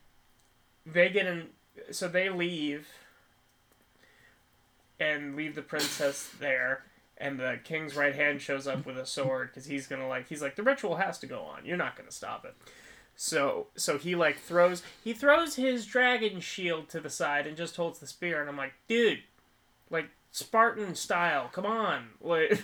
[SPEAKER 1] they get in. So they leave and leave the princess there. And the king's right hand shows up with a sword because he's gonna like he's like the ritual has to go on. You're not gonna stop it. So so he like throws he throws his dragon shield to the side and just holds the spear and I'm like, dude, like Spartan style, come on, like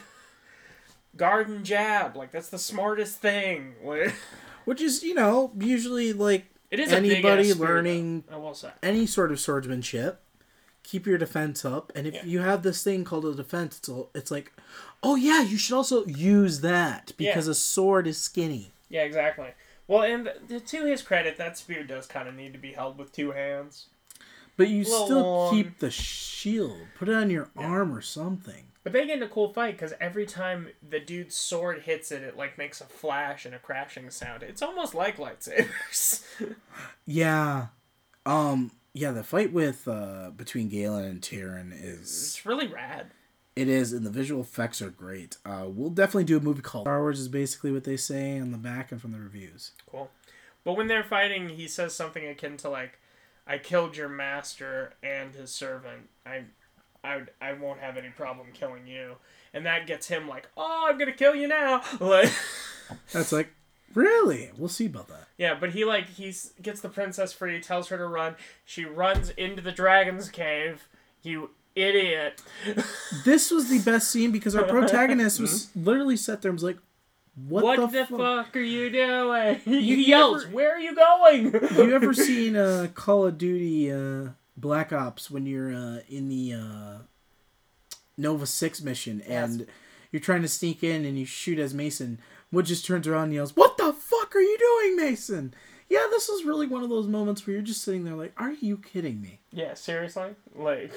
[SPEAKER 1] garden jab, like that's the smartest thing. Like,
[SPEAKER 2] Which is, you know, usually like
[SPEAKER 1] it is
[SPEAKER 2] anybody learning
[SPEAKER 1] though, I will say.
[SPEAKER 2] any sort of swordsmanship, keep your defense up. And if
[SPEAKER 1] Yeah.
[SPEAKER 2] you have this thing called a defense, it's, a, it's like, oh yeah, you should also use that because
[SPEAKER 1] Yeah.
[SPEAKER 2] a sword is skinny.
[SPEAKER 1] Yeah, exactly. Well, and to his credit, that spear does kind of need to be held with two hands.
[SPEAKER 2] But you still
[SPEAKER 1] long.
[SPEAKER 2] keep the shield. Put it on your arm or something.
[SPEAKER 1] But they get in a cool fight because every time the dude's sword hits it, it like makes a flash and a crashing sound. It's almost like lightsabers.
[SPEAKER 2] Yeah. Um. Yeah. The fight with uh between Galen and Tyrian is
[SPEAKER 1] it's really rad.
[SPEAKER 2] it is, and the visual effects are great. Uh, we'll definitely do a movie called Star Wars. Is basically what they say on the back and from the reviews.
[SPEAKER 1] Cool. But when they're fighting, he says something akin to like, "I killed your master and his servant. I, I, I won't have any problem killing you." And that gets him like, "Oh, I'm gonna kill you now!" Like,
[SPEAKER 2] That's like, really? We'll see about that.
[SPEAKER 1] yeah. But he like he gets the princess free, tells her to run. She runs into the dragon's cave. You idiot!
[SPEAKER 2] This was the best scene because our protagonist was literally sat there and was like, "What,
[SPEAKER 1] What,
[SPEAKER 2] the,
[SPEAKER 1] the,
[SPEAKER 2] fuck?"
[SPEAKER 1] fuck are you doing?
[SPEAKER 2] You
[SPEAKER 1] yells,
[SPEAKER 2] ever-
[SPEAKER 1] "Where are you going?"
[SPEAKER 2] you ever seen uh, Call of Duty uh, Black Ops when you're uh, in the uh, Nova Six mission and you're trying to sneak in and you shoot as Mason? Wood just turns around and yells, "What the fuck are you doing, Mason?" Yeah, this is really one of those moments where you're just sitting there like, "Are you kidding me?"
[SPEAKER 1] Yeah, seriously? Like,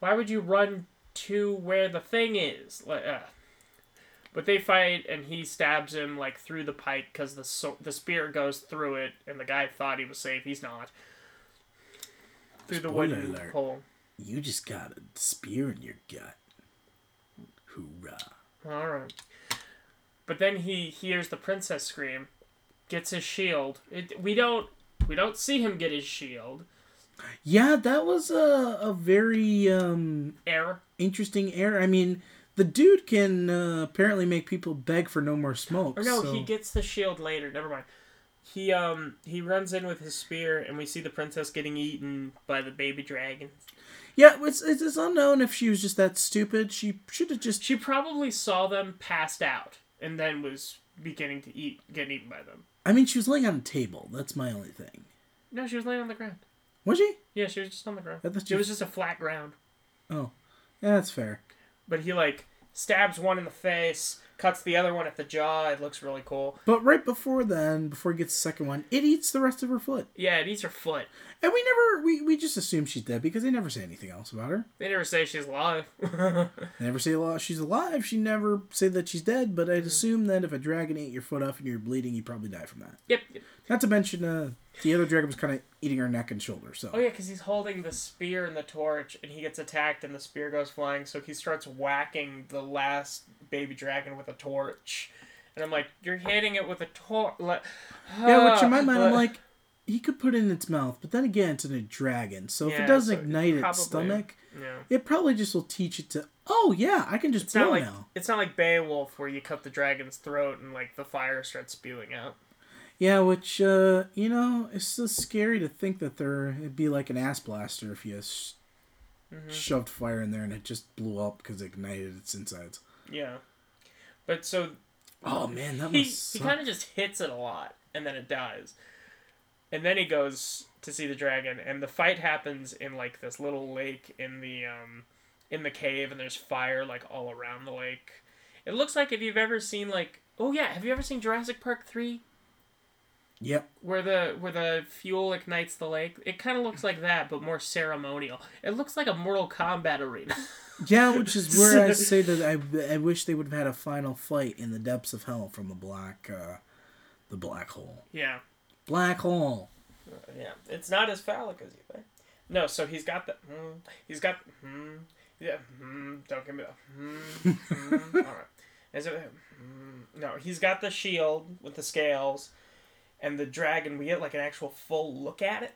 [SPEAKER 1] why would you run to where the thing is? Like, uh. But they fight, and he stabs him like through the pike because the so- the spear goes through it, and the guy thought he was safe. He's not. Through the
[SPEAKER 2] Spoiler
[SPEAKER 1] wooden
[SPEAKER 2] alert.
[SPEAKER 1] pole.
[SPEAKER 2] You just got a spear in your gut. Hoorah!
[SPEAKER 1] All right. But then he hears the princess scream, gets his shield. It, we don't we don't see him get his shield.
[SPEAKER 2] Yeah, that was a a very um
[SPEAKER 1] Air.
[SPEAKER 2] interesting error. I mean, the dude can uh, apparently make people beg for no more smoke.
[SPEAKER 1] Or no,
[SPEAKER 2] so-
[SPEAKER 1] he gets the shield later. Never mind. He um he runs in with his spear, and we see the princess getting eaten by the baby dragon.
[SPEAKER 2] Yeah, it's, it's it's unknown if she was just that stupid. She should have just.
[SPEAKER 1] She probably saw them passed out, and then was beginning to eat, get eaten by them.
[SPEAKER 2] I mean, she was laying on a table. That's my only thing.
[SPEAKER 1] No, she was laying on the ground.
[SPEAKER 2] Was she?
[SPEAKER 1] Yeah, she was just on the ground. It was just a flat ground.
[SPEAKER 2] Oh, yeah, that's fair.
[SPEAKER 1] But he like stabs one in the face, cuts the other one at the jaw. It looks really cool.
[SPEAKER 2] But right before then, before he gets the second one, it eats the rest of her foot,
[SPEAKER 1] Yeah, it eats her foot.
[SPEAKER 2] And we never we, we just assume she's dead because they never say anything else about her.
[SPEAKER 1] They never say she's alive.
[SPEAKER 2] They never say. She's alive. She never say that she's dead. But
[SPEAKER 1] Mm-hmm.
[SPEAKER 2] I'd assume that if a dragon ate your foot off and you're bleeding, you probably die from that.
[SPEAKER 1] yep.
[SPEAKER 2] Not to mention, uh, the other dragon was kind of eating her neck and shoulder. So
[SPEAKER 1] Oh yeah, because he's holding the spear and the torch, and he gets attacked, and the spear goes flying. So he starts whacking the last baby dragon with a torch, and I'm like, "You're hitting it with a torch."
[SPEAKER 2] yeah, which in my mind, I'm like, he could put it in its mouth, but then again, it's in a dragon. So if it doesn't
[SPEAKER 1] so
[SPEAKER 2] ignite
[SPEAKER 1] probably-
[SPEAKER 2] its stomach,
[SPEAKER 1] yeah.
[SPEAKER 2] it probably just will teach it to. Oh yeah, I can just
[SPEAKER 1] It's
[SPEAKER 2] blow
[SPEAKER 1] not like
[SPEAKER 2] now.
[SPEAKER 1] it's not like Beowulf where you cut the dragon's throat and like the fire starts spewing out.
[SPEAKER 2] Yeah, which uh, you know, it's so scary to think that there it'd be like an ass blaster if you sh-
[SPEAKER 1] Mm-hmm.
[SPEAKER 2] shoved fire in there and it just blew up because it ignited its insides.
[SPEAKER 1] Yeah, but so
[SPEAKER 2] Oh man, that
[SPEAKER 1] he he kind of just hits it a lot, and then it dies. And then he goes to see the dragon, and the fight happens in like this little lake in the um, in the cave, and there's fire like all around the lake. It looks like if you've ever seen like oh yeah, have you ever seen Jurassic Park three
[SPEAKER 2] Yep.
[SPEAKER 1] where the where the fuel ignites the lake? It kind of looks like that, but more ceremonial. It looks like a Mortal Kombat arena.
[SPEAKER 2] Yeah, which is where I say that I, I wish they would have had a final fight in the depths of hell from the black uh, the black hole.
[SPEAKER 1] yeah.
[SPEAKER 2] Black hole.
[SPEAKER 1] Yeah, it's not as phallic as you think. No, so he's got the. Mm, he's got. Mm, yeah. Mm, don't give me the. Mm, mm, all right. Is it? Mm, no, he's got the shield with the scales, and the dragon. We get like an actual full look at it,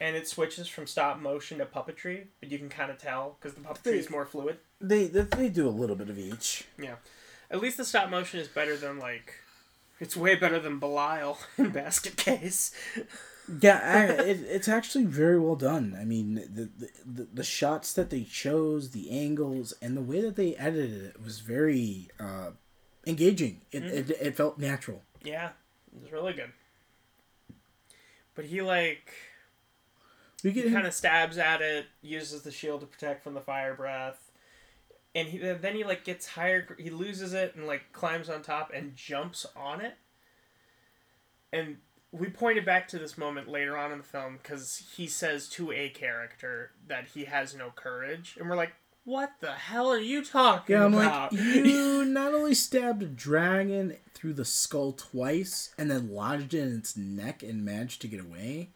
[SPEAKER 1] and it switches from stop motion to puppetry, but you can kind of tell because the puppetry is more fluid.
[SPEAKER 2] They, they they do a little bit of each.
[SPEAKER 1] Yeah, at least the stop motion is better than like. It's way better than Belial in Basket Case.
[SPEAKER 2] Yeah, I, it, it's actually very well done. I mean, the, the the shots that they chose, the angles, and the way that they edited it was very uh, engaging. It, it it felt natural.
[SPEAKER 1] Yeah, it was really good. But he like
[SPEAKER 2] We get
[SPEAKER 1] he kind of stabs at it, uses the shield to protect from the fire breath, and he then he like gets higher. He loses it and like climbs on top and jumps on it, and we pointed back to this moment later on in the film because he says to a character that he has no courage, and we're like, "What the hell are you talking
[SPEAKER 2] Yeah, I'm
[SPEAKER 1] about?"
[SPEAKER 2] like, you not only stabbed a dragon through the skull twice and then lodged it in its neck and managed to get away.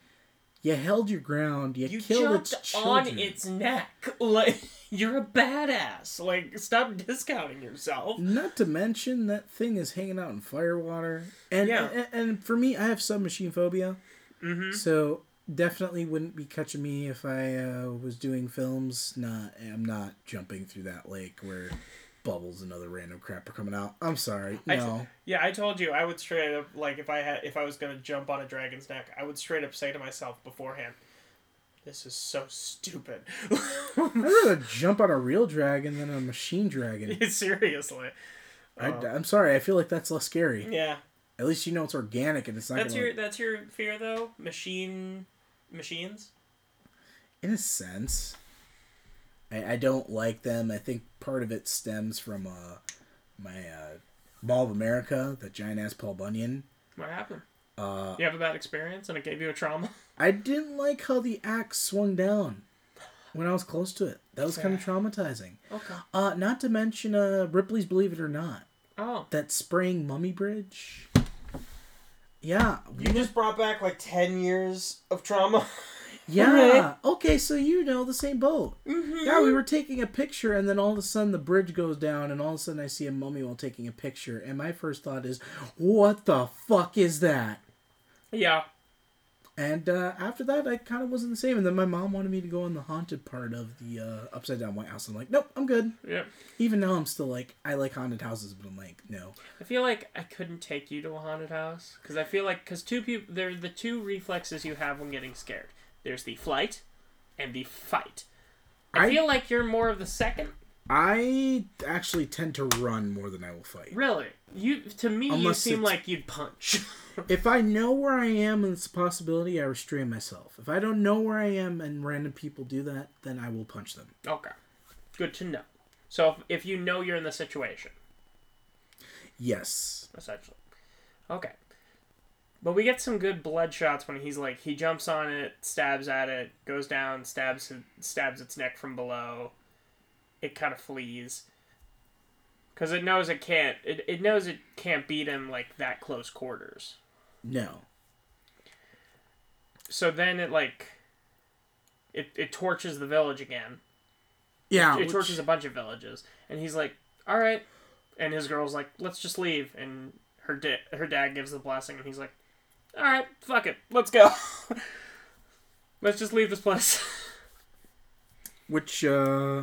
[SPEAKER 2] You held your ground. You,
[SPEAKER 1] you
[SPEAKER 2] killed
[SPEAKER 1] jumped
[SPEAKER 2] its
[SPEAKER 1] on its neck. Like you're a badass. Like stop discounting yourself.
[SPEAKER 2] Not to mention that thing is hanging out in firewater, and
[SPEAKER 1] Yeah.
[SPEAKER 2] and, and for me, I have submechanophobia,
[SPEAKER 1] Mm-hmm.
[SPEAKER 2] so definitely wouldn't be catching me if I uh, was doing films. Not, I'm not jumping through that lake where bubbles and other random crap are coming out. I'm sorry,
[SPEAKER 1] I-
[SPEAKER 2] no.
[SPEAKER 1] Yeah, I told you I would straight up like if I had if I was gonna jump on a dragon's neck, I would straight up say to myself beforehand, "This is so stupid."
[SPEAKER 2] I'd rather jump on a real dragon than a machine dragon.
[SPEAKER 1] Seriously.
[SPEAKER 2] I,
[SPEAKER 1] Oh.
[SPEAKER 2] I'm sorry, I feel like that's less scary.
[SPEAKER 1] Yeah,
[SPEAKER 2] At least you know it's organic and it's not
[SPEAKER 1] that's your
[SPEAKER 2] like-
[SPEAKER 1] that's your fear though. Machine, machines.
[SPEAKER 2] in a sense. I, I don't like them. I think part of it stems from uh, my uh, Mall of America, that giant ass Paul Bunyan.
[SPEAKER 1] What happened?
[SPEAKER 2] Uh,
[SPEAKER 1] You have a bad experience and it gave you a trauma.
[SPEAKER 2] I didn't like how the axe swung down when I was close to it. That was kind of traumatizing.
[SPEAKER 1] Okay.
[SPEAKER 2] Uh, not to mention uh, Ripley's Believe It or Not,
[SPEAKER 1] Oh,
[SPEAKER 2] that spraying mummy bridge. Yeah,
[SPEAKER 1] you just brought back like ten years of trauma.
[SPEAKER 2] Yeah. Okay, so you know the same boat.
[SPEAKER 1] Mm-hmm.
[SPEAKER 2] Yeah, we were taking a picture, and then all of a sudden the bridge goes down, and all of a sudden I see a mummy while taking a picture, and my first thought is, "What the fuck is that?"
[SPEAKER 1] Yeah.
[SPEAKER 2] And uh, after that, I kind of wasn't the same. And then my mom wanted me to go on the haunted part of the uh, upside down White House. I'm like, nope, I'm good.
[SPEAKER 1] Yeah.
[SPEAKER 2] Even now, I'm still like, I like haunted houses, but I'm like, no.
[SPEAKER 1] I feel like I couldn't take you to a haunted house because I feel like because two people they're the two reflexes you have when getting scared. There's the flight and the fight. I,
[SPEAKER 2] I-
[SPEAKER 1] feel like you're more of the second.
[SPEAKER 2] I actually tend to run more than I will fight.
[SPEAKER 1] Really, you to me you seem
[SPEAKER 2] it's-
[SPEAKER 1] like you'd punch.
[SPEAKER 2] If I know where I am and it's a possibility, I restrain myself. If I don't know where I am and random people do that, then I will punch them.
[SPEAKER 1] okay, good to know. So if, if you know you're in the situation,
[SPEAKER 2] Yes.
[SPEAKER 1] essentially, okay. But we get some good blood shots when he's like he jumps on it, stabs at it, goes down, stabs stabs its neck from below. It kind of flees because it knows it can't. It, it knows it can't beat him like that close quarters.
[SPEAKER 2] No.
[SPEAKER 1] So then it like it it torches the village again.
[SPEAKER 2] Yeah.
[SPEAKER 1] it
[SPEAKER 2] which-
[SPEAKER 1] torches a bunch of villages, and he's like, "All right," and his girl's like, "Let's just leave," and her da- her dad gives the blessing, and he's like, "All right, fuck it, let's go, let's just leave this place."
[SPEAKER 2] which uh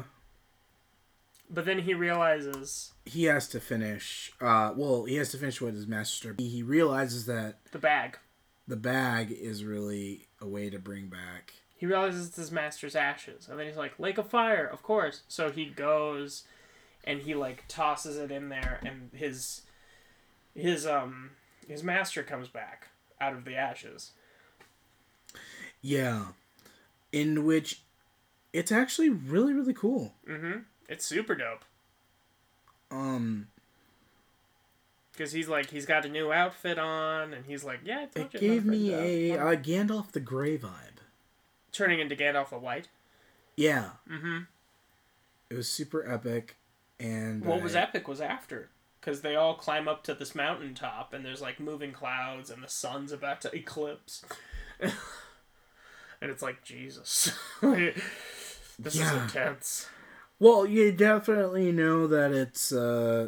[SPEAKER 1] but then he realizes
[SPEAKER 2] he has to finish uh well, he has to finish what his master he realizes that
[SPEAKER 1] the bag.
[SPEAKER 2] the bag is really a way to bring back
[SPEAKER 1] He realizes it's his master's ashes, and then he's like, "Lake of fire, of course." So he goes, and he like tosses it in there, and his his um his master comes back out of the ashes.
[SPEAKER 2] Yeah. In which it's actually really, really cool.
[SPEAKER 1] Mm-hmm. It's super dope.
[SPEAKER 2] Um
[SPEAKER 1] Because he's like, he's got a new outfit on, and he's like, yeah, I
[SPEAKER 2] it gave me a uh, Gandalf the Grey vibe.
[SPEAKER 1] turning into Gandalf the White.
[SPEAKER 2] Yeah.
[SPEAKER 1] Mm-hmm.
[SPEAKER 2] It was super epic and
[SPEAKER 1] What was epic was after, because they all climb up to this mountaintop, and there's like moving clouds, and the sun's about to eclipse, and it's like Jesus, this is intense.
[SPEAKER 2] Well, you definitely know that it's uh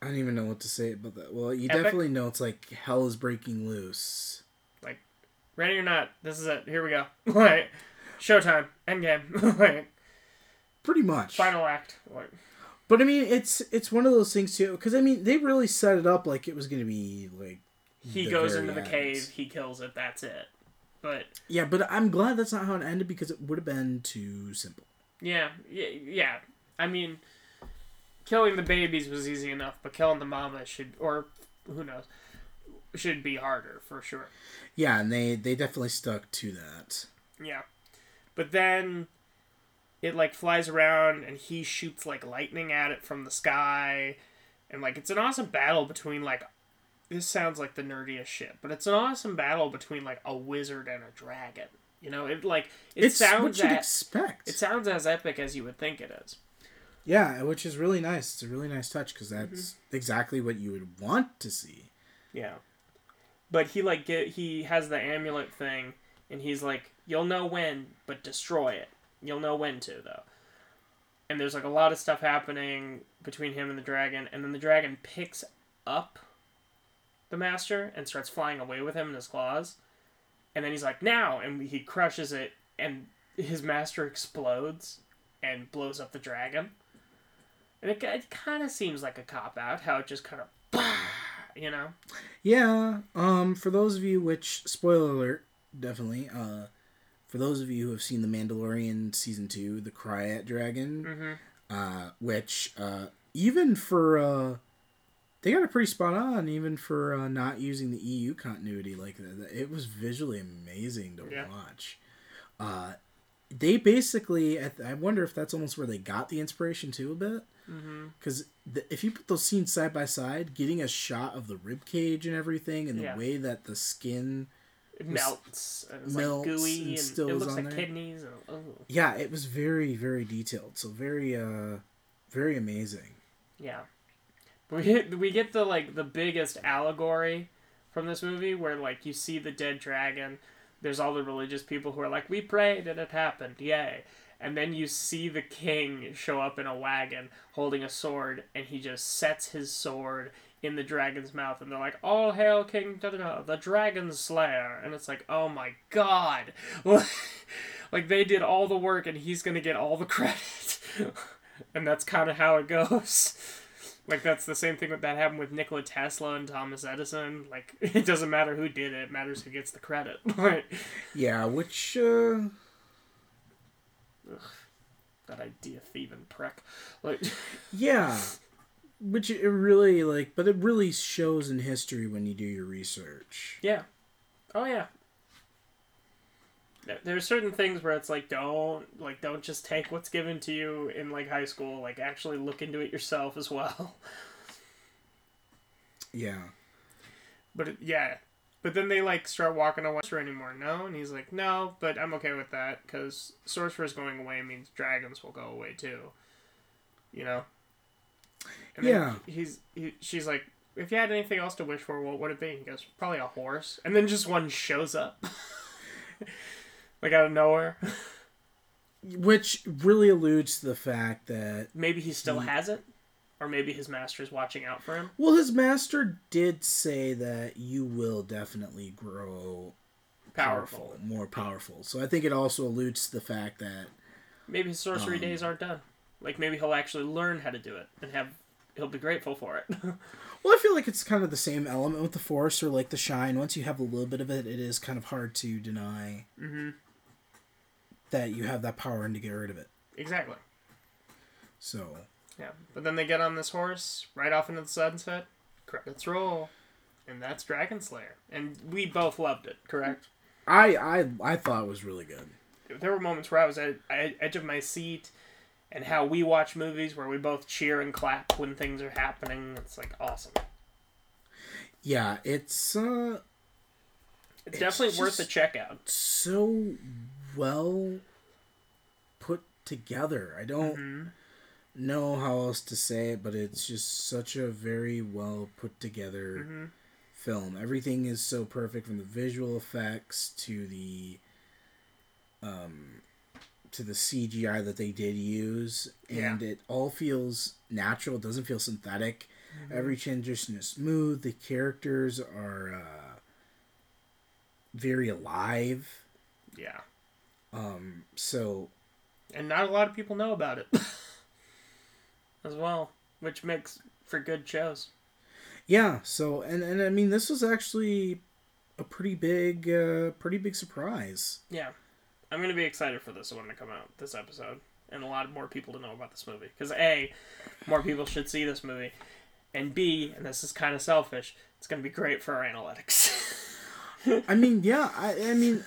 [SPEAKER 2] I don't even know what to say about that. Well, you
[SPEAKER 1] Epic?
[SPEAKER 2] definitely know it's like hell is breaking loose.
[SPEAKER 1] Like, ready or not, this is it. Here we go. Like, showtime, endgame, like
[SPEAKER 2] Pretty much.
[SPEAKER 1] final act. Like,
[SPEAKER 2] But I mean, it's it's one of those things too cuz I mean, they really set it up like it was going to be like
[SPEAKER 1] he goes into the
[SPEAKER 2] end.
[SPEAKER 1] cave, he kills it. That's it. But
[SPEAKER 2] Yeah, but I'm glad that's not how it ended because it would have been too simple.
[SPEAKER 1] Yeah, yeah, yeah. I mean, killing the babies was easy enough, but killing the mama should, or who knows, should be harder for sure.
[SPEAKER 2] Yeah, and they they definitely stuck to that.
[SPEAKER 1] Yeah, but then it like flies around and he shoots like lightning at it from the sky, and like it's an awesome battle between like this sounds like the nerdiest shit, but it's an awesome battle between like a wizard and a dragon. You know, it like it
[SPEAKER 2] it's
[SPEAKER 1] sounds
[SPEAKER 2] what you'd
[SPEAKER 1] as,
[SPEAKER 2] expect.
[SPEAKER 1] it sounds as epic as you would think it is.
[SPEAKER 2] yeah, which is really nice. It's a really nice touch because that's
[SPEAKER 1] Mm-hmm.
[SPEAKER 2] exactly what you would want to see.
[SPEAKER 1] Yeah. But he like get he has the amulet thing and he's like, You'll know when, but destroy it. You'll know when to though. And there's like a lot of stuff happening between him and the dragon, and then the dragon picks up the master and starts flying away with him in his claws. And then he's like, now and he crushes it and his master explodes and blows up the dragon. And it, it kind of seems like a cop out, how it just kind of, you know?
[SPEAKER 2] Yeah. Um. For those of you, which spoiler alert, definitely. Uh, for those of you who have seen the Mandalorian season two, the Krayt Dragon,
[SPEAKER 1] Mm-hmm.
[SPEAKER 2] uh, which uh, even for uh, they got it pretty spot on, even for uh, not using the EU continuity like that. It was visually amazing to
[SPEAKER 1] Yeah.
[SPEAKER 2] watch. Uh, they basically, I I wonder if that's almost where they got the inspiration too a bit.
[SPEAKER 1] Mm-hmm.
[SPEAKER 2] Because if you put those scenes side by side, getting a shot of the rib cage and everything, and the
[SPEAKER 1] Yeah.
[SPEAKER 2] way that the skin,
[SPEAKER 1] It melts and it's
[SPEAKER 2] melts
[SPEAKER 1] like gooey
[SPEAKER 2] and
[SPEAKER 1] and,
[SPEAKER 2] still
[SPEAKER 1] it looks
[SPEAKER 2] on
[SPEAKER 1] like
[SPEAKER 2] there.
[SPEAKER 1] kidneys and oh
[SPEAKER 2] yeah, it was very very detailed. So very uh, very amazing.
[SPEAKER 1] yeah. We get we get the like the biggest allegory from this movie where like you see the dead dragon. There's all the religious people who are like, "We prayed and it happened, yay!" And then you see the king show up in a wagon holding a sword, and he just sets his sword in the dragon's mouth, and they're like, "All hail King da da da, the Dragon Slayer!" And it's like, "Oh my god!" like they did all the work, and he's gonna get all the credit, and that's kind of how it goes. Like that's the same thing that that happened with Nikola Tesla and Thomas Edison. Like it doesn't matter who did it; it matters who gets the credit. Like,
[SPEAKER 2] Yeah, which uh,
[SPEAKER 1] that idea thieving prick. Like
[SPEAKER 2] yeah, which it really like, but it really shows in history when you do your research.
[SPEAKER 1] yeah, oh yeah. There- are certain things where it's like don't like don't just take what's given to you in like high school. Like actually look into it yourself as well.
[SPEAKER 2] Yeah,
[SPEAKER 1] But it, yeah, but then they like start walking away anymore. No, and he's like, no, but I'm okay with that because Sorcerer's going away means dragons will go away too. You know. And
[SPEAKER 2] Yeah.
[SPEAKER 1] He's he, she's like, if you had anything else to wish for, what would it be? He goes, probably a horse. And then just one shows up, like out of nowhere.
[SPEAKER 2] which really alludes to the fact that
[SPEAKER 1] Maybe he still has it, or maybe his master's watching out for him.
[SPEAKER 2] well, his master did say that you will definitely grow
[SPEAKER 1] Powerful.
[SPEAKER 2] more powerful. So I think it also alludes to the fact that
[SPEAKER 1] Maybe his sorcery
[SPEAKER 2] Um,
[SPEAKER 1] days aren't done. Like maybe he'll actually learn how to do it and have he'll be grateful for it.
[SPEAKER 2] Well, I feel like it's kind of the same element with the Force or like the Shine. Once you have a little bit of it, it is kind of hard to deny
[SPEAKER 1] mm-hmm.
[SPEAKER 2] that you have that power and to get rid of it.
[SPEAKER 1] Exactly.
[SPEAKER 2] So,
[SPEAKER 1] Yeah. But then they get on this horse right off into the sunset. Credits roll. And that's Dragonslayer. And we both loved it, correct?
[SPEAKER 2] I I I thought it was really good.
[SPEAKER 1] There were moments where I was at at edge of my seat and how we watch movies where we both cheer and clap when things are happening. It's like awesome.
[SPEAKER 2] Yeah, it's uh
[SPEAKER 1] It's,
[SPEAKER 2] It's
[SPEAKER 1] definitely worth a
[SPEAKER 2] just-
[SPEAKER 1] checkout.
[SPEAKER 2] so well put together. I don't
[SPEAKER 1] Mm-hmm.
[SPEAKER 2] know how else to say it, but it's just such a very well put together
[SPEAKER 1] Mm-hmm.
[SPEAKER 2] film. Everything is so perfect from the visual effects to the um to the CGI that they did use and it all feels natural, it doesn't feel synthetic. Every transition is smooth, the characters are uh very alive.
[SPEAKER 1] Yeah.
[SPEAKER 2] Um so
[SPEAKER 1] And not a lot of people know about it. as well. Which makes for good shows.
[SPEAKER 2] Yeah, so and and I mean this was actually a pretty big uh pretty big surprise.
[SPEAKER 1] Yeah. I'm going to be excited for this one to come out, this episode. And a lot more people to know about this movie. Because A, more people should see this movie. And B, and this is kind of selfish, it's going to be great for our analytics.
[SPEAKER 2] I mean, yeah, I I mean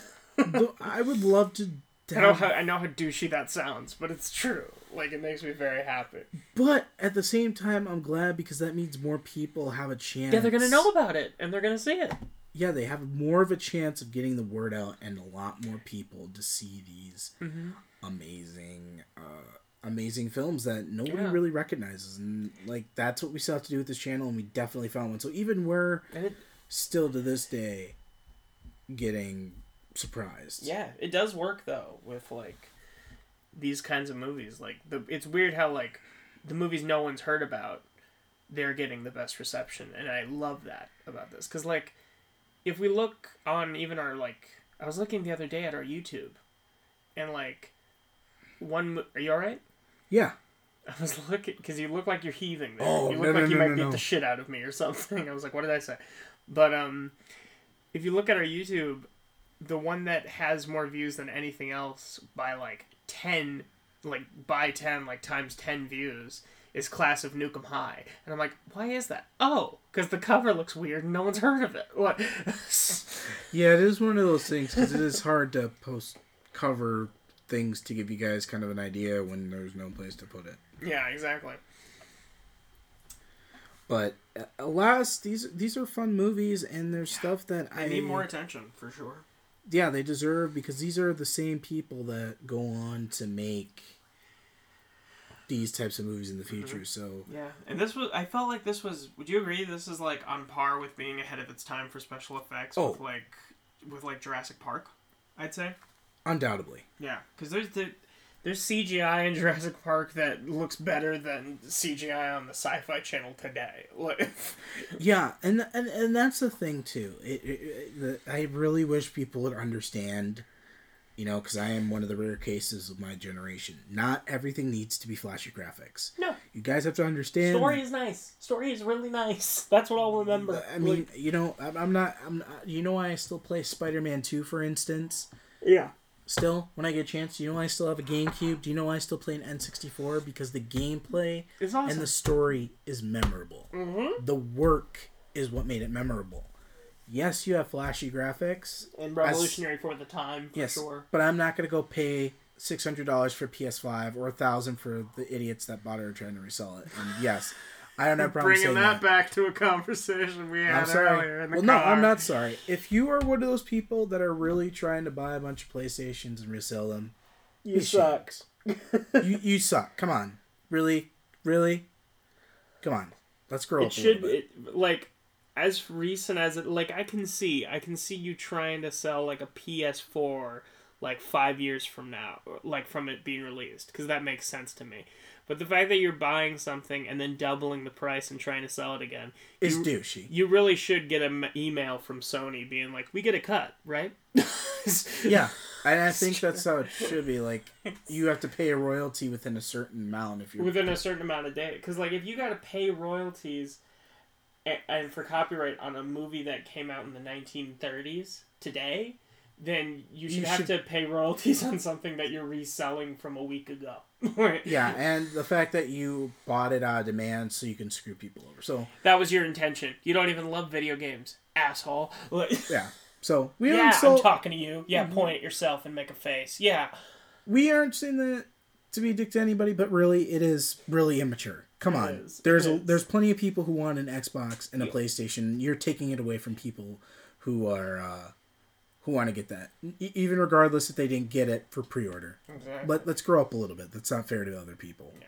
[SPEAKER 2] I would love to
[SPEAKER 1] I know how I know how douchey that sounds, but it's true. Like it makes me very happy.
[SPEAKER 2] But at the same time, I'm glad because that means more people have a chance.
[SPEAKER 1] Yeah, they're gonna know about it and they're gonna see it.
[SPEAKER 2] Yeah, they have more of a chance of getting the word out and a lot more people to see these
[SPEAKER 1] Mm-hmm.
[SPEAKER 2] amazing, uh, amazing films that nobody
[SPEAKER 1] Yeah.
[SPEAKER 2] really recognizes. And like that's what we still have to do with this channel, and we definitely found one. So even we're
[SPEAKER 1] it,
[SPEAKER 2] still to this day getting surprised.
[SPEAKER 1] yeah, it does work though with like these kinds of movies. Like the it's weird how like the movies no one's heard about, they're getting the best reception, and I love that about this because like if we look on even our like I was looking the other day at our YouTube, and like one mo- are you all right?
[SPEAKER 2] Yeah.
[SPEAKER 1] I was looking because you look like you're heaving there.
[SPEAKER 2] Oh,
[SPEAKER 1] you
[SPEAKER 2] no,
[SPEAKER 1] look
[SPEAKER 2] no,
[SPEAKER 1] like you
[SPEAKER 2] no,
[SPEAKER 1] might
[SPEAKER 2] no,
[SPEAKER 1] beat
[SPEAKER 2] no.
[SPEAKER 1] the shit out of me or something. I was like, what did I say? But um, if you look at our YouTube, the one that has more views than anything else by like ten, like by ten, like times ten views is Class of Nuke 'Em High, and I'm like, why is that? Oh, because the cover looks weird and no one's heard of it. What?
[SPEAKER 2] Yeah, it is one of those things because it is hard to post cover things to give you guys kind of an idea when there's no place to put it.
[SPEAKER 1] yeah, exactly.
[SPEAKER 2] But uh, alas, these these are fun movies, and there's stuff that
[SPEAKER 1] I need more attention for sure.
[SPEAKER 2] yeah they deserve because these are the same people that go on to make these types of movies in the mm-hmm. future. So
[SPEAKER 1] Yeah, and this was. I felt like this was. Would you agree? This is like on par with being ahead of its time for special effects. With
[SPEAKER 2] Oh.
[SPEAKER 1] like, with like Jurassic Park, I'd say.
[SPEAKER 2] undoubtedly,
[SPEAKER 1] Yeah, because there's the there's CGI in Jurassic Park that looks better than CGI on the Sci-Fi Channel today. Like,
[SPEAKER 2] yeah, and and, and that's the thing too. It, it, it, the, I really wish people would understand. You know, because I am one of the rare cases of my generation. Not everything needs to be flashy graphics.
[SPEAKER 1] no,
[SPEAKER 2] You guys have to understand.
[SPEAKER 1] story is nice. Story is really nice. That's what I'll remember.
[SPEAKER 2] I mean, you know, I'm, I'm not. I'm. Not, you know why I still play Spider-Man Two, for instance.
[SPEAKER 1] yeah.
[SPEAKER 2] Still, when I get a chance, you know why I still have a GameCube. Do you know why I still play an N64? Because the gameplay
[SPEAKER 1] awesome.
[SPEAKER 2] and the story is memorable.
[SPEAKER 1] mm-hmm.
[SPEAKER 2] The work is what made it memorable. Yes, you have flashy graphics.
[SPEAKER 1] And revolutionary for the time, for
[SPEAKER 2] Yes,
[SPEAKER 1] sure.
[SPEAKER 2] but I'm not gonna go pay six hundred dollars for PS5 or a thousand for the idiots that bought it or trying to resell it. And yes, I don't have a problem
[SPEAKER 1] Bringing
[SPEAKER 2] saying
[SPEAKER 1] that,
[SPEAKER 2] that.
[SPEAKER 1] back to a conversation we had
[SPEAKER 2] I'm sorry.
[SPEAKER 1] earlier in the
[SPEAKER 2] well,
[SPEAKER 1] car.
[SPEAKER 2] no, I'm not sorry. If you are one of those people that are really trying to buy a bunch of PlayStations and resell them,
[SPEAKER 1] You suck.
[SPEAKER 2] you you suck. Come on, really, really, come on. Let's grow
[SPEAKER 1] it
[SPEAKER 2] up
[SPEAKER 1] should it, like as recent as it like i can see i can see you trying to sell like a ps4 like five years from now like from it being released because that makes sense to me but the fact that you're buying something and then doubling the price and trying to sell it again
[SPEAKER 2] It's
[SPEAKER 1] you,
[SPEAKER 2] douchey.
[SPEAKER 1] you really should get an email from sony being like we get a cut right
[SPEAKER 2] Yeah, and I think that's how it should be. Like, you have to pay a royalty within a certain amount if you're.
[SPEAKER 1] within a certain amount of days. Because like if you got to pay royalties, and, for copyright on a movie that came out in the 1930s today, then you should
[SPEAKER 2] You
[SPEAKER 1] have
[SPEAKER 2] should-
[SPEAKER 1] to pay royalties on something that you're reselling from a week ago.
[SPEAKER 2] Yeah, and the fact that you bought it out of demand so you can screw people over. So
[SPEAKER 1] that was your intention. You don't even love video games, asshole.
[SPEAKER 2] Yeah, so we aren't.
[SPEAKER 1] yeah, I'm talking to you. Yeah, mm-hmm. point at yourself and make a face. Yeah,
[SPEAKER 2] we aren't saying that to be a dick to anybody, but really, it is really immature. Come on,
[SPEAKER 1] is,
[SPEAKER 2] there's a, there's plenty of people who want an Xbox and a PlayStation. You're taking it away from people who are uh, who want to get that, e- even regardless if they didn't get it for pre-order.
[SPEAKER 1] exactly.
[SPEAKER 2] Let let's grow up a little bit. That's not fair to other people.
[SPEAKER 1] Yeah.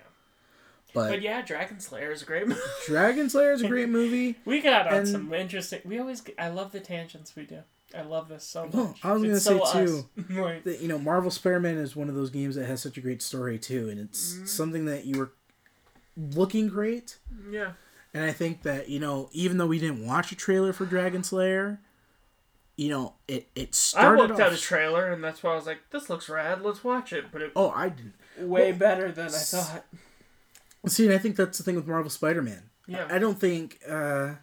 [SPEAKER 2] But,
[SPEAKER 1] But yeah, Dragonslayer is a great movie.
[SPEAKER 2] Dragonslayer is a great movie.
[SPEAKER 1] We got on
[SPEAKER 2] And-
[SPEAKER 1] some interesting. We always. I love the tangents we do. I love this so much.
[SPEAKER 2] Well, I was
[SPEAKER 1] It's
[SPEAKER 2] gonna say,
[SPEAKER 1] us.
[SPEAKER 2] too,
[SPEAKER 1] Like,
[SPEAKER 2] that you know Marvel Spider-Man is one of those games that has such a great story too, and it's
[SPEAKER 1] Mm-hmm.
[SPEAKER 2] something that you were looking great.
[SPEAKER 1] yeah.
[SPEAKER 2] And I think that you know, even though we didn't watch a trailer for Dragonslayer, you know, it it started.
[SPEAKER 1] I
[SPEAKER 2] started
[SPEAKER 1] looked
[SPEAKER 2] off.
[SPEAKER 1] at a trailer and that's why I was like, "This looks rad. Let's watch it." But it
[SPEAKER 2] oh, I didn't
[SPEAKER 1] way
[SPEAKER 2] Well,
[SPEAKER 1] better than I thought.
[SPEAKER 2] see, and I think that's the thing with Marvel Spider-Man.
[SPEAKER 1] Yeah.
[SPEAKER 2] I, I don't think uh,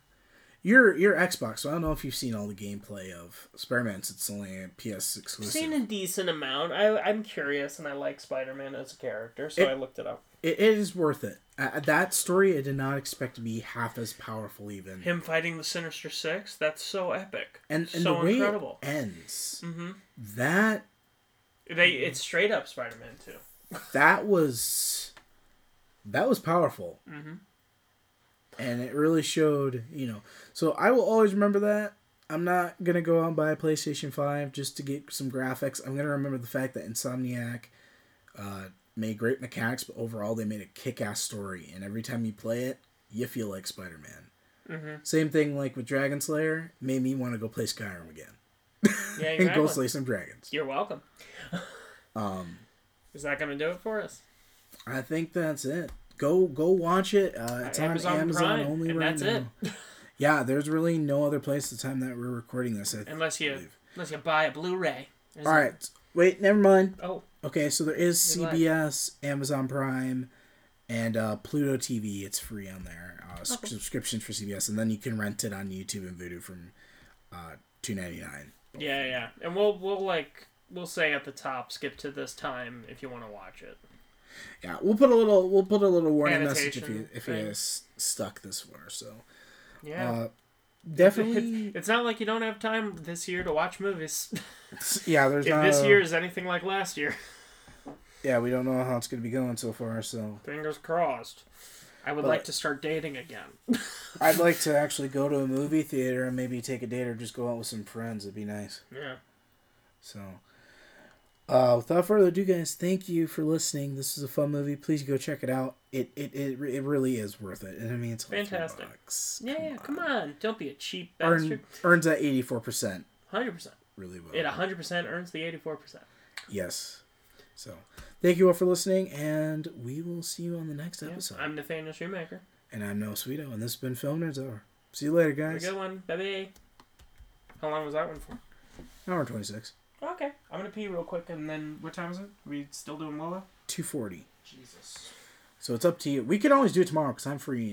[SPEAKER 2] your your Xbox. So I don't know if you've seen all the gameplay of Spider-Man since it's only a PS
[SPEAKER 1] I've
[SPEAKER 2] exclusive.
[SPEAKER 1] seen a decent amount. I I'm curious and I like Spider Man as a character, so
[SPEAKER 2] It-
[SPEAKER 1] I looked it up.
[SPEAKER 2] It, it is worth it. Uh, that story I did not expect to be half as powerful even.
[SPEAKER 1] Him fighting the Sinister Six, that's so epic.
[SPEAKER 2] and and
[SPEAKER 1] so
[SPEAKER 2] the way
[SPEAKER 1] incredible.
[SPEAKER 2] it ends
[SPEAKER 1] Mm-hmm.
[SPEAKER 2] that
[SPEAKER 1] They it's straight up Spider Man too.
[SPEAKER 2] that was that was powerful
[SPEAKER 1] Mhm.
[SPEAKER 2] and it really showed you know so i will always remember that i'm not gonna go out and buy a playstation 5 just to get some graphics i'm gonna remember the fact that insomniac uh, made great mechanics but overall they made a kick-ass story and every time you play it you feel like spider-man
[SPEAKER 1] Mhm.
[SPEAKER 2] same thing like with dragon slayer made me want to go play skyrim again
[SPEAKER 1] Yeah,
[SPEAKER 2] and go slay some dragons
[SPEAKER 1] You're welcome.
[SPEAKER 2] um
[SPEAKER 1] Is that gonna do it for us?
[SPEAKER 2] I think that's it. Go go watch it. Uh, it's
[SPEAKER 1] Amazon
[SPEAKER 2] on Amazon
[SPEAKER 1] Prime,
[SPEAKER 2] only
[SPEAKER 1] and
[SPEAKER 2] right
[SPEAKER 1] that's
[SPEAKER 2] now. Yeah, there's really no other place the time that we're recording this. I
[SPEAKER 1] Unless you
[SPEAKER 2] believe.
[SPEAKER 1] unless you buy a Blu-ray. There's
[SPEAKER 2] All
[SPEAKER 1] a-
[SPEAKER 2] right, wait, never mind.
[SPEAKER 1] Oh,
[SPEAKER 2] Okay, so there is CBS, Amazon Prime, and uh, Pluto TV. It's free on there. Uh,
[SPEAKER 1] Okay.
[SPEAKER 2] Subscriptions for CBS, and then you can rent it on YouTube and Vudu from uh, two ninety nine.
[SPEAKER 1] yeah, yeah. And we'll we'll like we'll say at the top, skip to this time if you want to watch it.
[SPEAKER 2] Yeah, we'll put a little we'll put a little warning message if you
[SPEAKER 1] Annotation
[SPEAKER 2] if you stuck this far. So
[SPEAKER 1] Yeah.
[SPEAKER 2] uh, definitely,
[SPEAKER 1] It's not like you don't have time this year to watch movies.
[SPEAKER 2] yeah. There's
[SPEAKER 1] if this
[SPEAKER 2] a-
[SPEAKER 1] year is anything like last year,
[SPEAKER 2] Yeah, we don't know how it's gonna be going so far. So
[SPEAKER 1] fingers crossed. I would
[SPEAKER 2] But-
[SPEAKER 1] like to start dating again.
[SPEAKER 2] I'd like to actually go to a movie theater and maybe take a date or just go out with some friends. It'd be nice.
[SPEAKER 1] yeah.
[SPEAKER 2] So, uh, without further ado, guys, thank you for listening. This is a fun movie. Please go check it out. It it, it, it really is worth it. And I mean, it's
[SPEAKER 1] Fantastic. Yeah, come on. Don't be a cheap
[SPEAKER 2] Earn,
[SPEAKER 1] bastard.
[SPEAKER 2] earns that eighty four percent.
[SPEAKER 1] Hundred percent.
[SPEAKER 2] Really well.
[SPEAKER 1] It hundred percent earns the eighty-four percent.
[SPEAKER 2] Yes. So, thank you all for listening, and we will see you on the next episode.
[SPEAKER 1] I'm Nathaniel Shoemaker.
[SPEAKER 2] and I'm Noah Sweeto, and this has been Film Nerds Hour. See you later, guys.
[SPEAKER 1] Have a good one. Bye bye. How long was that one for?
[SPEAKER 2] Hour twenty six.
[SPEAKER 1] Okay. I'm gonna pee real quick and then what time is it? we still doing Lola?
[SPEAKER 2] Two forty.
[SPEAKER 1] Jesus.
[SPEAKER 2] So it's up to you. We can always do it tomorrow because I'm free